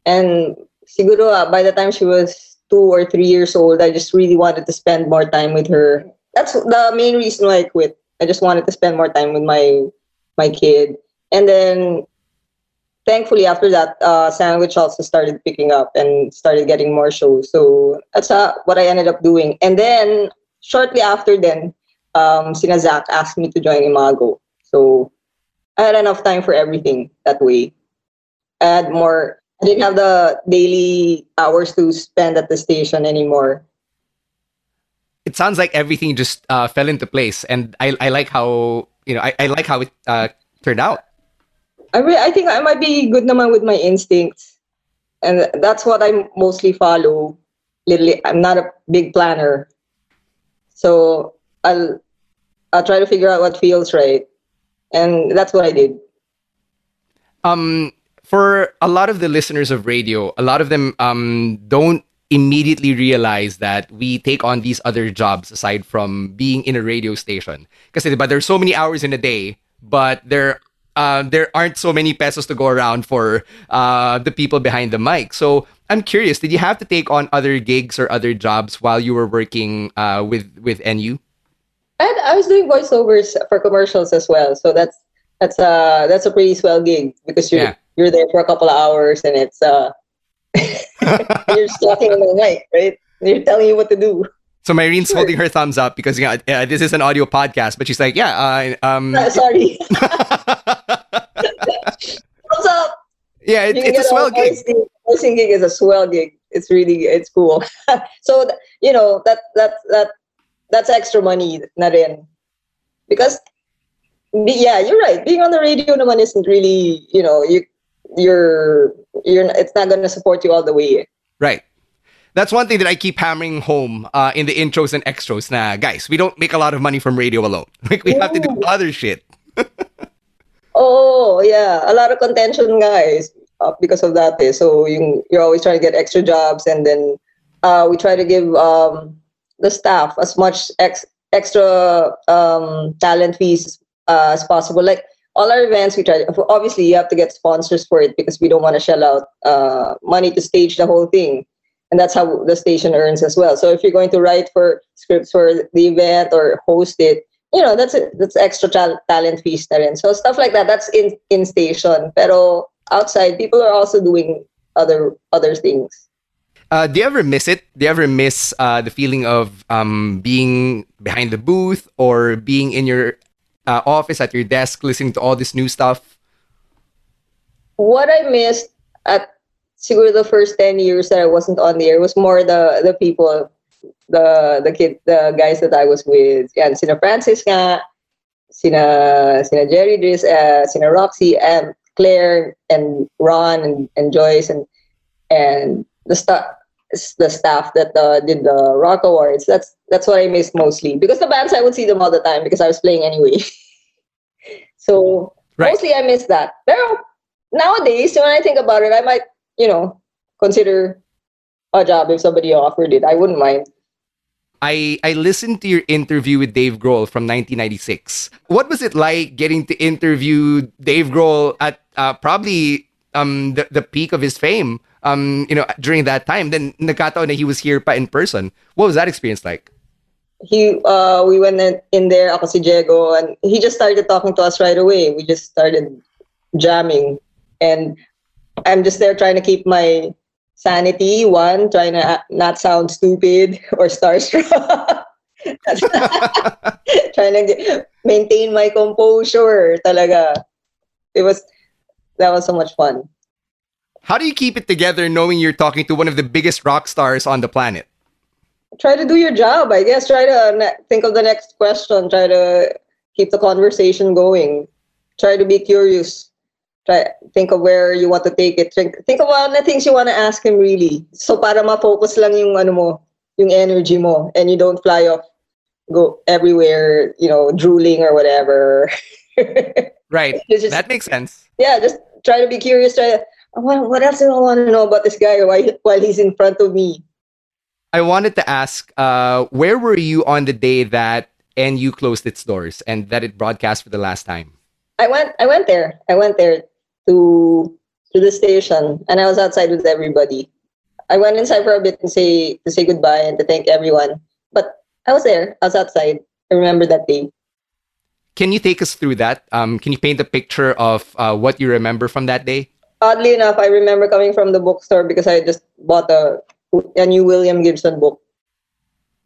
And siguro, ah, by the time she was two or three years old, I just really wanted to spend more time with her. That's the main reason why I quit. I just wanted to spend more time with my my kid. And then thankfully after that uh, sandwich also started picking up and started getting more shows so that's uh, what i ended up doing. And then shortly after then um, sina asked me to join imago. So i had enough time for everything that way. I had more i didn't have the daily hours to spend at the station anymore. It sounds like everything just uh, fell into place, and I, I like how you know I, I like how it uh, turned out. I re- I think I might be good naman with my instincts, and that's what I mostly follow. Literally, I'm not a big planner, so I'll I'll try to figure out what feels right, and that's what I did. um for a lot of the listeners of radio a lot of them um don't immediately realize that we take on these other jobs aside from being in a radio station because but there's so many hours in a day but there uh, there aren't so many pesos to go around for uh, the people behind the mic so i'm curious did you have to take on other gigs or other jobs while you were working uh, with with nu And I was doing voiceovers for commercials as well, so that's that's a that's a pretty swell gig because you're Yeah. you're there for a couple of hours and it's uh you're talking in the mic, right? They're telling you what to do. So Myrene's holding her thumbs up because you know, uh, this is an audio podcast but she's like yeah uh, um Uh, sorry. What's up? yeah it, it's a swell gig Voicing, gig is a swell gig. It's really it's cool. so you know that that that that's extra money na rin. Because yeah, you're right. Being on the radio naman isn't really you know you you're you're it's not gonna support you all the way. Right. That's one thing that I keep hammering home uh, in the intros and extros. Nah, guys, we don't make a lot of money from radio alone. Like we have to do other shit. Oh yeah, a lot of contention, guys, uh, because of that. Eh. So you you're always trying to get extra jobs, and then uh, we try to give um, the staff as much ex- extra um, talent fees uh, as possible. Like all our events, we try. Obviously, you have to get sponsors for it because we don't want to shell out uh, money to stage the whole thing, and that's how the station earns as well. So if you're going to write for scripts for the event or host it, you know that's that's extra tal- talent fees na rin. So stuff like that. That's in in station. Pero outside, people are also doing other other things. Uh, do you ever miss it? Do you ever miss uh, the feeling of um, being behind the booth or being in your uh, office at your desk listening to all this new stuff? what I missed at siguro the first 10 years that I wasn't on the air was more the the people, the the kid, the guys that I was with. Yan, sina Francis nga, sina, sina Jerry Driss, uh, sina Roxy, and Claire, and Ron, and, and Joyce, and and the staff the staff that uh, did the Rock Awards. That's that's what I missed mostly because the bands I would see them all the time because I was playing anyway. so Right. mostly I miss that. but nowadays, when I think about it, I might, you know, consider a job if somebody offered it. I wouldn't mind. I I listened to your interview with Dave Grohl from 1996. What was it like getting to interview Dave Grohl at uh, probably um the, the peak of his fame? Um, you know, during that time. Then nagkataon na he was here pa in person. What was that experience like? he uh we went in, in there ako si Diego and he just started talking to us right away we just started jamming and i'm just there trying to keep my sanity one trying to not sound stupid or starstruck. Trying to get, maintain my composure talaga. It was that was so much fun. How do you keep it together knowing you're talking to one of the biggest rock stars on the planet? try to do your job i guess. Try to ne- think of the next question. Try to keep the conversation going. Try to be curious try think of where you want to take it think, think of all the things you want to ask him really so para ma-focus lang yung ano mo yung energy mo and you don't fly off go everywhere you know drooling or whatever Right. Just- that makes sense. yeah just try to be curious try to, "Oh, what, what else do I want to know about this guy while, while he's in front of me I wanted to ask, uh, where were you on the day that NU closed its doors and that it broadcast for the last time? I went I went there. I went there to to the station and I was outside with everybody. I went inside for a bit and say to say goodbye and to thank everyone. But I was there. I was outside. I remember that day. Can you take us through that? Um, can you paint a picture of uh, what you remember from that day? Oddly enough, I remember coming from the bookstore because I just bought a a new William Gibson book.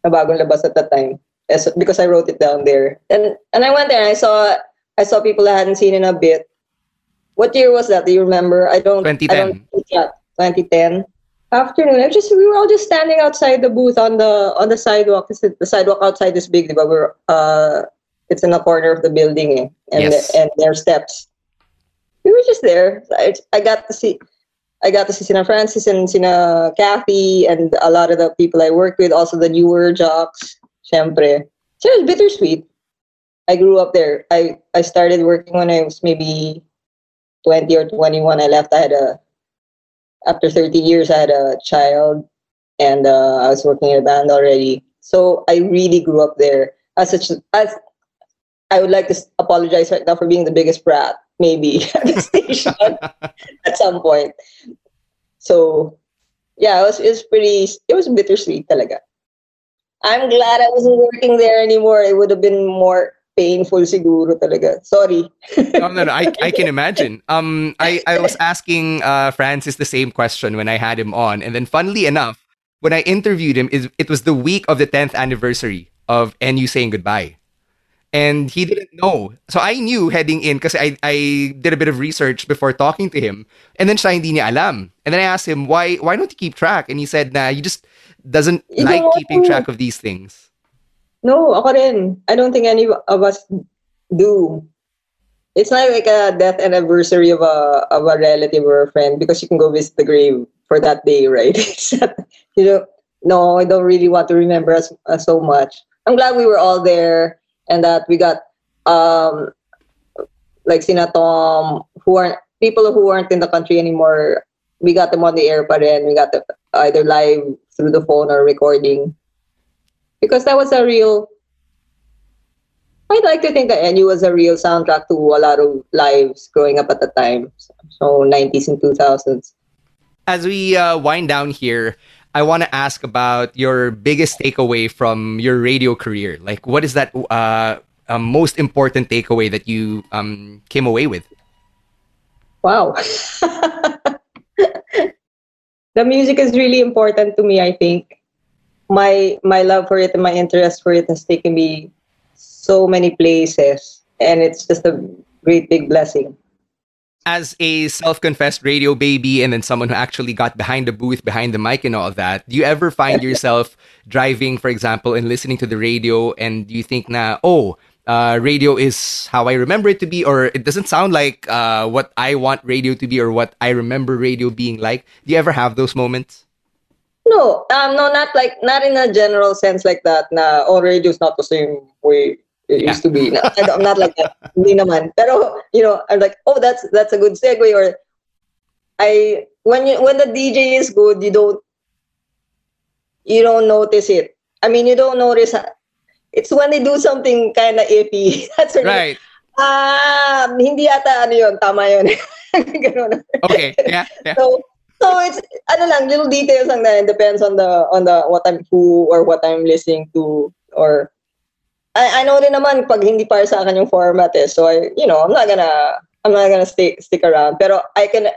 Na bagong labas at that time. Because I wrote it down there. And and I went there and I saw I saw people I hadn't seen in a bit. What year was that? Do you remember? I don't. I 2010. don't, yeah, 2010. Afternoon. I just we were all just standing outside the booth on the on the sidewalk. The sidewalk outside is big, but we're uh, it's in the corner of the building, eh, and Yes. and there are steps. We were just there. I, I got to see. I got to see Sina Francis and Sina Kathy and a lot of the people I work with, also the newer jocks, syempre. So it was bittersweet. I grew up there. I, I started working when I was maybe 20 or 21. I left. I had a, after 30 years, I had a child and uh, I was working in a band already. So I really grew up there. As such, as I would like to apologize right now for being the biggest brat, maybe at the station at some point. So, yeah, it was, it was pretty, it was bittersweet talaga. I'm glad I wasn't working there anymore. It would have been more painful siguro talaga. Sorry. no, no, no. I, I can imagine. Um, I, I was asking uh, Francis the same question when I had him on, and then funnily enough, when I interviewed him, it, it was the week of the 10th anniversary of NU saying goodbye. And he didn't know. So I knew heading in because I, I did a bit of research before talking to him. And then siya hindi niya alam. And then I asked him, why why don't you keep track? And he said, nah, he just doesn't You like keeping track of these things. No, ako rin. I don't think any of us do. It's not like a death anniversary of a of a relative or a friend because you can go visit the grave for that day, right? You know, no, I don't really want to remember us, us so much. I'm glad we were all there and that we got um like Sina Tom, who aren't people who aren't in the country anymore. We got them on the air pa rin. We got them either live through the phone or recording because that was a real I'd like to think that NU was a real soundtrack to a lot of lives growing up at the time. So 90s and 2000s. As we uh, wind down here, I want to ask about your biggest takeaway from your radio career. Like, what is that uh, uh, most important takeaway that you um, came away with? Wow. the music is really important to me, I think. My my love for it and my interest for it has taken me so many places and it's just a great big blessing. As a self-confessed radio baby, and then someone who actually got behind the booth, behind the mic, and all of that, do you ever find yourself driving, for example, and listening to the radio, and you think, na, oh, uh, radio is how I remember it to be, or it doesn't sound like uh, what I want radio to be, or what I remember radio being like? Do you ever have those moments? No, um, no, not like not in a general sense like that. Na oh, radio's not the same way it used to be. No, I I'm not like that. Hindi naman. Pero you know, I'm like, oh, that's that's a good segue. Or I when you when the DJ is good, you don't you don't notice it. I mean, you don't notice. It's when they do something kind of iffy. That's Right. Ah, hindi ata ano yun, tama yun. Ganun. Okay. Yeah. Yeah. So, so it's ano lang, little details lang na. Depends on the on the what I'm who or what I'm listening to or I, I know din naman pag hindi para sa akin yung format eh. So I, you know, I'm not gonna I'm not gonna stay stick around. Pero I can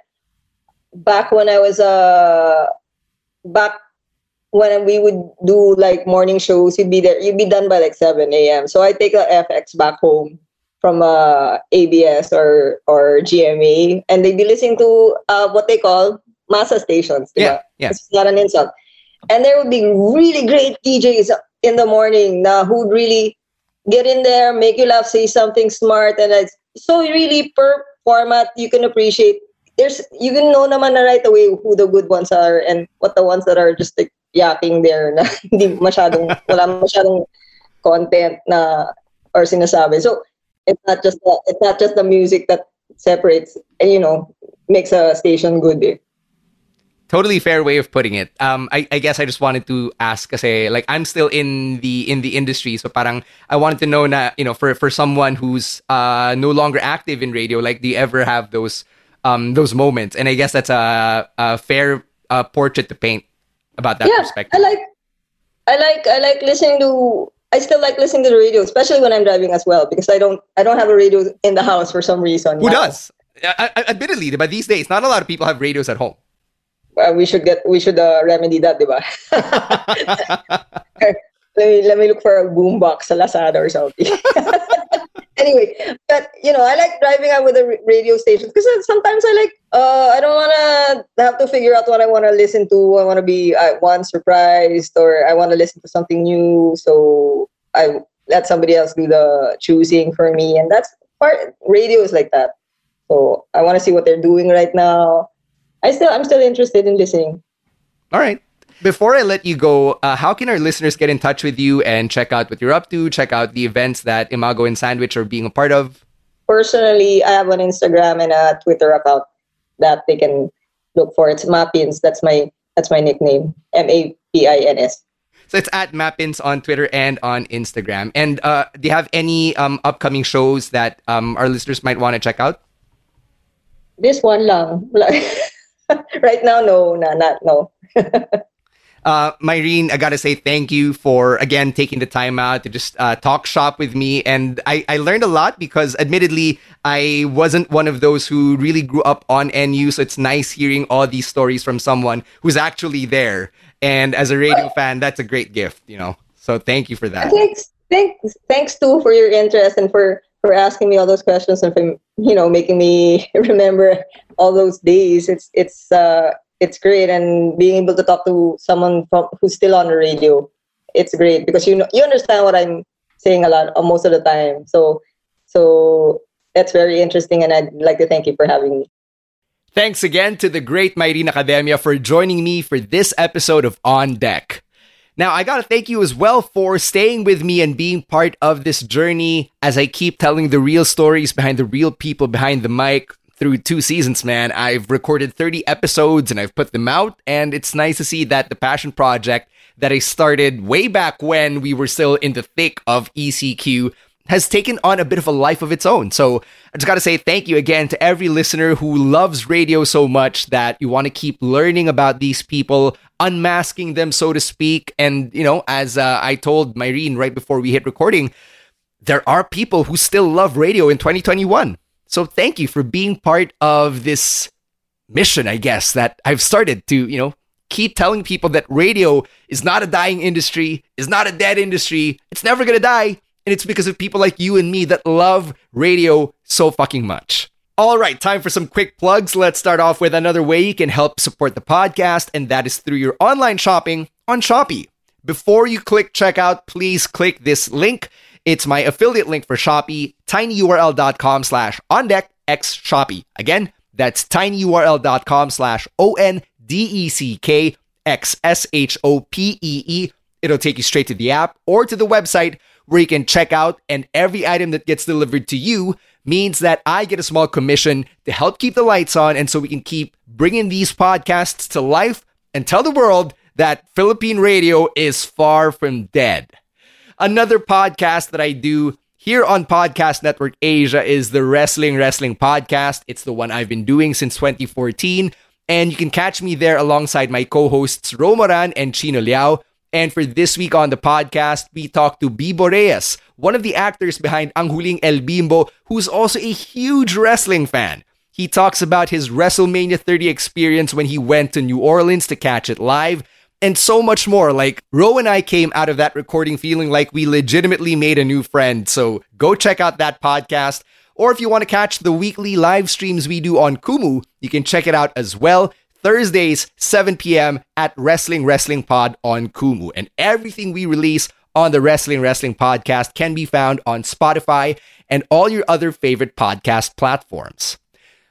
back when I was uh back when we would do like morning shows, you'd be there, you'd be done by like 7 a.m. So I take a FX back home from uh, ABS or or GMA, and they'd be listening to uh, what they call masa stations. Yeah, diba? yeah. It's not an insult. And there would be really great DJs in the morning na who'd really get in there, make you laugh, say something smart, and it's so really per format you can appreciate. There's you can know naman na right away who the good ones are and what the ones that are just like yakking there na hindi masyadong wala masyadong content na or sinasabi. So it's not just the, it's not just the music that separates and you know makes a station good. Eh. Totally fair way of putting it. Um, I, I guess I just wanted to ask kasi like I'm still in the in the industry, so parang I wanted to know na you know for for someone who's uh no longer active in radio, like do you ever have those um those moments? And I guess that's a, a fair uh, portrait to paint about that yeah, perspective. I like I like I like listening to I still like listening to the radio, especially when I'm driving as well, because I don't I don't have a radio in the house for some reason. Who now. does? I, I, admittedly, but these days, not a lot of people have radios at home. Uh, we should get we should uh, remedy that, diba? let me let me look for a boombox sa Lazada or something. anyway, but you know, I like driving out with the radio stations because sometimes I like uh I don't want to have to figure out what I want to listen to. I want to be uh, one surprised or I want to listen to something new. So I let somebody else do the choosing for me, and that's part. Radio is like that. So I want to see what they're doing right now. I still I'm still interested in listening. All right. Before I let you go, uh, how can our listeners get in touch with you and check out what you're up to, check out the events that Imago and Sandwich are being a part of? Personally, I have an Instagram and a Twitter account that they can look for. It's Mapins. That's my that's my nickname. M A P I N S. So it's at Mapins on Twitter and on Instagram. And uh, do you have any um, upcoming shows that um, our listeners might want to check out? This one lang. right now, no, no, not no. Uh, Myrene, I gotta say thank you for again taking the time out to just uh, talk shop with me, and I, I learned a lot because, admittedly, I wasn't one of those who really grew up on NU. So it's nice hearing all these stories from someone who's actually there. And as a radio fan, that's a great gift, you know. So thank you for that. Thanks, thanks, thanks too for your interest and for for asking me all those questions and for you know making me remember all those days. It's it's uh it's great and being able to talk to someone from who's still on the radio. It's great because you know you understand what I'm saying a lot uh, most of the time. So so that's very interesting and I'd like to thank you for having me. Thanks again to the great Myrene Academia for joining me for this episode of On Deck. Now, I gotta thank you as well for staying with me and being part of this journey as I keep telling the real stories behind the real people behind the mic through two seasons, man. I've recorded 30 episodes and I've put them out, and it's nice to see that the passion project that I started way back when we were still in the thick of ECQ has taken on a bit of a life of its own. So I just got to say thank you again to every listener who loves radio so much that you want to keep learning about these people, unmasking them, so to speak. And, you know, as uh, I told Myrene right before we hit recording, there are people who still love radio in 2021. So thank you for being part of this mission, I guess, that I've started to, you know, keep telling people that radio is not a dying industry, is not a dead industry. It's never going to die. And it's because of people like you and me that love radio so fucking much. All right, time for some quick plugs. Let's start off with another way you can help support the podcast, and that is through your online shopping on Shopee. Before you click checkout, please click this link. It's my affiliate link for Shopee, tinyurl.com slash on deck x Shopee. Again, that's tinyurl.com slash O N D E C K X S H O P E E. It'll take you straight to the app or to the website where you can check out, and every item that gets delivered to you means that I get a small commission to help keep the lights on and so we can keep bringing these podcasts to life and tell the world that Philippine radio is far from dead. Another podcast that I do here on Podcast Network Asia is the Wrestling Wrestling Podcast. It's the one I've been doing since 2014. And you can catch me there alongside my co hosts Romoran and Chino Liao. And for this week on the podcast, we talk to Bibo Reyes, one of the actors behind Ang Huling El Bimbo, who's also a huge wrestling fan. He talks about his WrestleMania 30 experience when he went to New Orleans to catch it live, and so much more. Like, Ro and I came out of that recording feeling like we legitimately made a new friend. So go check out that podcast. Or if you want to catch the weekly live streams we do on Kumu, you can check it out as well. Thursdays, 7 p.m. at Wrestling Wrestling Pod on Kumu. And everything we release on the Wrestling Wrestling Podcast can be found on Spotify and all your other favorite podcast platforms.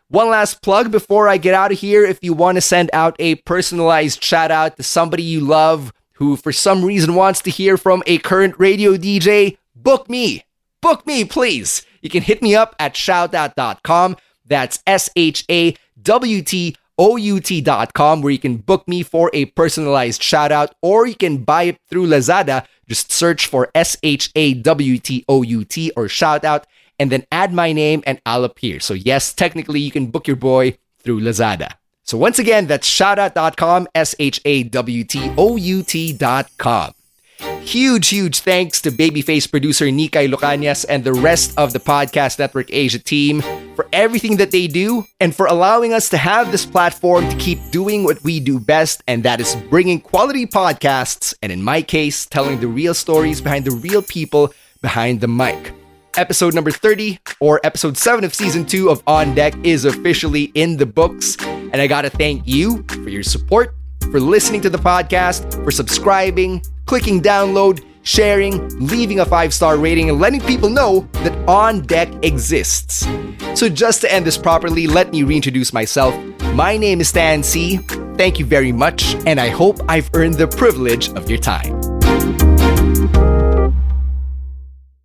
One last plug before I get out of here. If you want to send out a personalized shout out to somebody you love who, for some reason, wants to hear from a current radio DJ, book me. Book me, please. You can hit me up at shawtout.com. That's S H A W T O U T.com, where you can book me for a personalized shout out, or you can buy it through Lazada. Just search for S H A W T O U T or shout out and then add my name and I'll appear. So, yes, technically you can book your boy through Lazada. So, once again, that's shawtout.com, S H A W T O U T.com. Huge, huge thanks to babyface producer Nikay Lucanias and the rest of the Podcast Network Asia team for everything that they do and for allowing us to have this platform to keep doing what we do best, and that is bringing quality podcasts, and in my case, telling the real stories behind the real people behind the mic. Episode number 30, or episode 7 of season 2 of On Deck, is officially in the books. And I gotta thank you for your support, for listening to the podcast, for subscribing, clicking download, sharing, leaving a five star rating, and letting people know that On Deck exists. So, just to end this properly, let me reintroduce myself. My name is Stan Sy. Thank you very much, and I hope I've earned the privilege of your time.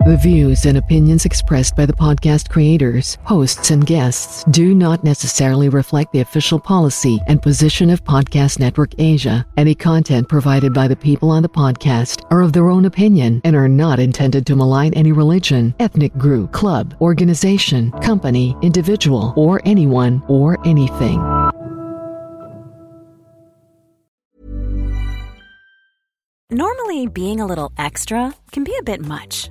The views and opinions expressed by the podcast creators, hosts, and guests do not necessarily reflect the official policy and position of Podcast Network Asia. Any content provided by the people on the podcast are of their own opinion and are not intended to malign any religion, ethnic group, club, organization, company, individual, or anyone or anything. Normally, being a little extra can be a bit much.